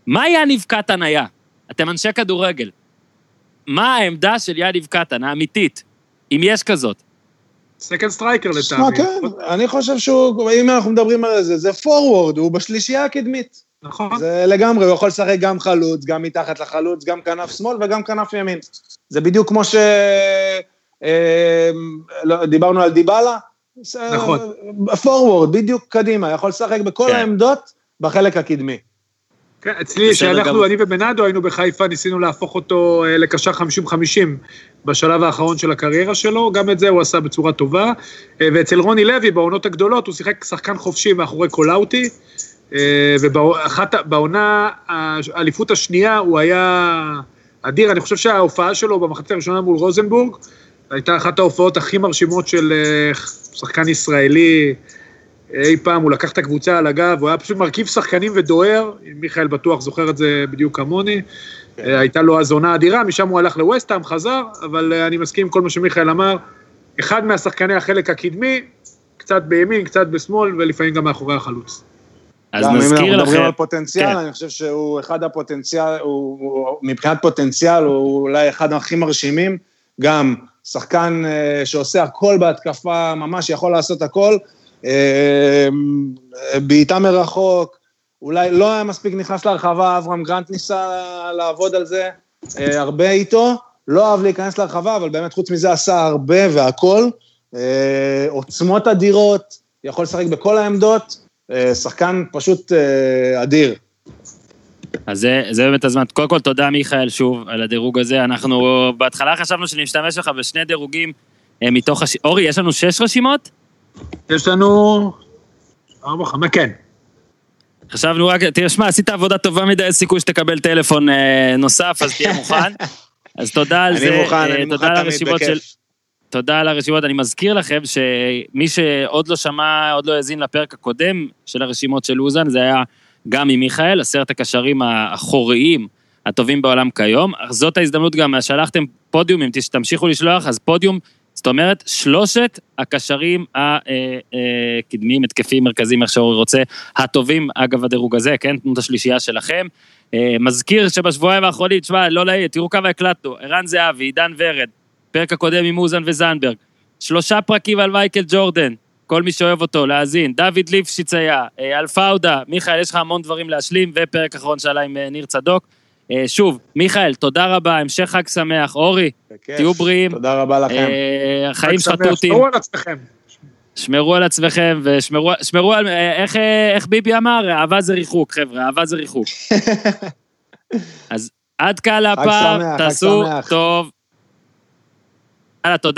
מה יניב קטן היה? אתם אנשי כדורגל. מה העמדה של יניב קטן, האמיתית, אם יש כזאת? second striker שמע, לטעמי. כן, אני חושב שהוא, אם אנחנו מדברים על זה, זה forward, הוא בשלישייה הקדמית. נכון. זה לגמרי, הוא יכול לשחק גם חלוץ, גם מתחת לחלוץ, גם כנף שמאל וגם כנף ימין. זה בדיוק כמו ש... אה, לא, דיברנו על דיבאלה. נכון. forward, בדיוק קדימה, יכול לשחק בכל כן. העמדות בחלק הקדמי. כן, אצלי, כשאנחנו, גמור. אני ובנאדו היינו בחיפה, ניסינו להפוך אותו אה, לקשר 50-50 בשלב האחרון של הקריירה שלו, גם את זה הוא עשה בצורה טובה. אה, ואצל רוני לוי, בעונות הגדולות, הוא שיחק שחקן חופשי מאחורי קולאוטי, ובעונה, האליפות השנייה, הוא היה אדיר. אני חושב שההופעה שלו במחצית הראשונה מול רוזנבורג, הייתה אחת ההופעות הכי מרשימות של אה, שחקן ישראלי אי פעם, הוא לקח את הקבוצה על הגב, הוא היה פשוט מרכיב שחקנים ודוהר, מיכאל בטוח זוכר את זה בדיוק כמוני. כן. אה, הייתה לו אז עונה אדירה, משם הוא הלך לווסטהאם, חזר, אבל אה, אני מסכים עם כל מה שמיכאל אמר. אחד מהשחקני החלק הקדמי, קצת בימין, קצת בשמאל, ולפעמים גם מאחורי החלוץ. אז גם אם נזכיר אנחנו מדברים לכם, על פוטנציאל, כן. אני חושב שהוא אחד הפוטנציאל, הוא, הוא, מבחינת פוטנציאל הוא אולי אחד הכי מרשימים, גם שחקן אה, שעושה הכל בהתקפה, ממש יכול לעשות הכל, בעיטה מרחוק, אולי לא היה מספיק נכנס להרחבה, אברהם גרנט ניסה לעבוד על זה אה, הרבה איתו, לא אהב להיכנס להרחבה, אבל באמת חוץ מזה עשה הרבה והכל, אה, עוצמות אדירות, יכול לשחק בכל העמדות, אה, שחקן פשוט אדיר. אז זה, זה באמת הזמן. קודם כל, תודה מיכאל שוב על הדירוג הזה. אנחנו בהתחלה חשבנו שנשתמש לך בשני דירוגים מתוך הש... אורי, יש לנו שש רשימות? יש לנו... ארבע, חמש, כן. חשבנו רק, תראה, שמע, עשית עבודה טובה מדי, יש סיכוי שתקבל טלפון אה, נוסף, אז תהיה מוכן. [LAUGHS] אז תודה על זה. אני מוכן, אה, אני מוכן תמיד, הרשימות של... בכיף. תודה על הרשימות. אני מזכיר לכם שמי שעוד לא שמע, עוד לא האזין לפרק הקודם של הרשימות של אוזן, זה היה גם עם מיכאל, עשרת הקשרים האחוריים הטובים בעולם כיום. אך זאת ההזדמנות גם, שלחתם פודיומים, תמשיכו לשלוח, אז פודיום, זאת אומרת, שלושת הקשרים הקדמיים, התקפיים, מרכזיים, איך שאורי רוצה, הטובים, אגב הדירוג הזה, כן, תנו את השלישייה שלכם. אה, מזכיר שבשבועיים האחרונים, תשמע, לא להעיר, תראו כמה הקלטנו, ערן זהבי, עידן ורד, פרק הקודם עם אוזן וזנדברג, שלושה פרקים על מייקל ג'ורדן, כל מי שאוהב אותו, להאזין, דוד ליפשיץ היה, אה, אלפאודה, מיכאל, יש לך המון דברים להשלים, ופרק אחרון שעלה עם אה, ניר צדוק. אה, שוב, מיכאל, תודה רבה, המשך חג שמח. אורי. תהיו בריאים. תודה רבה לכם. אה, שמח, תותים. שמרו על עצמכם. שמרו על עצמכם ושמרו שמרו על... אה, איך, איך ביבי אמר? אהבה זה ריחוק, חבר'ה, אהבה זה ריחוק. [LAUGHS] אז עד כאן הפעם, תעשו. טוב. יאללה, תודה.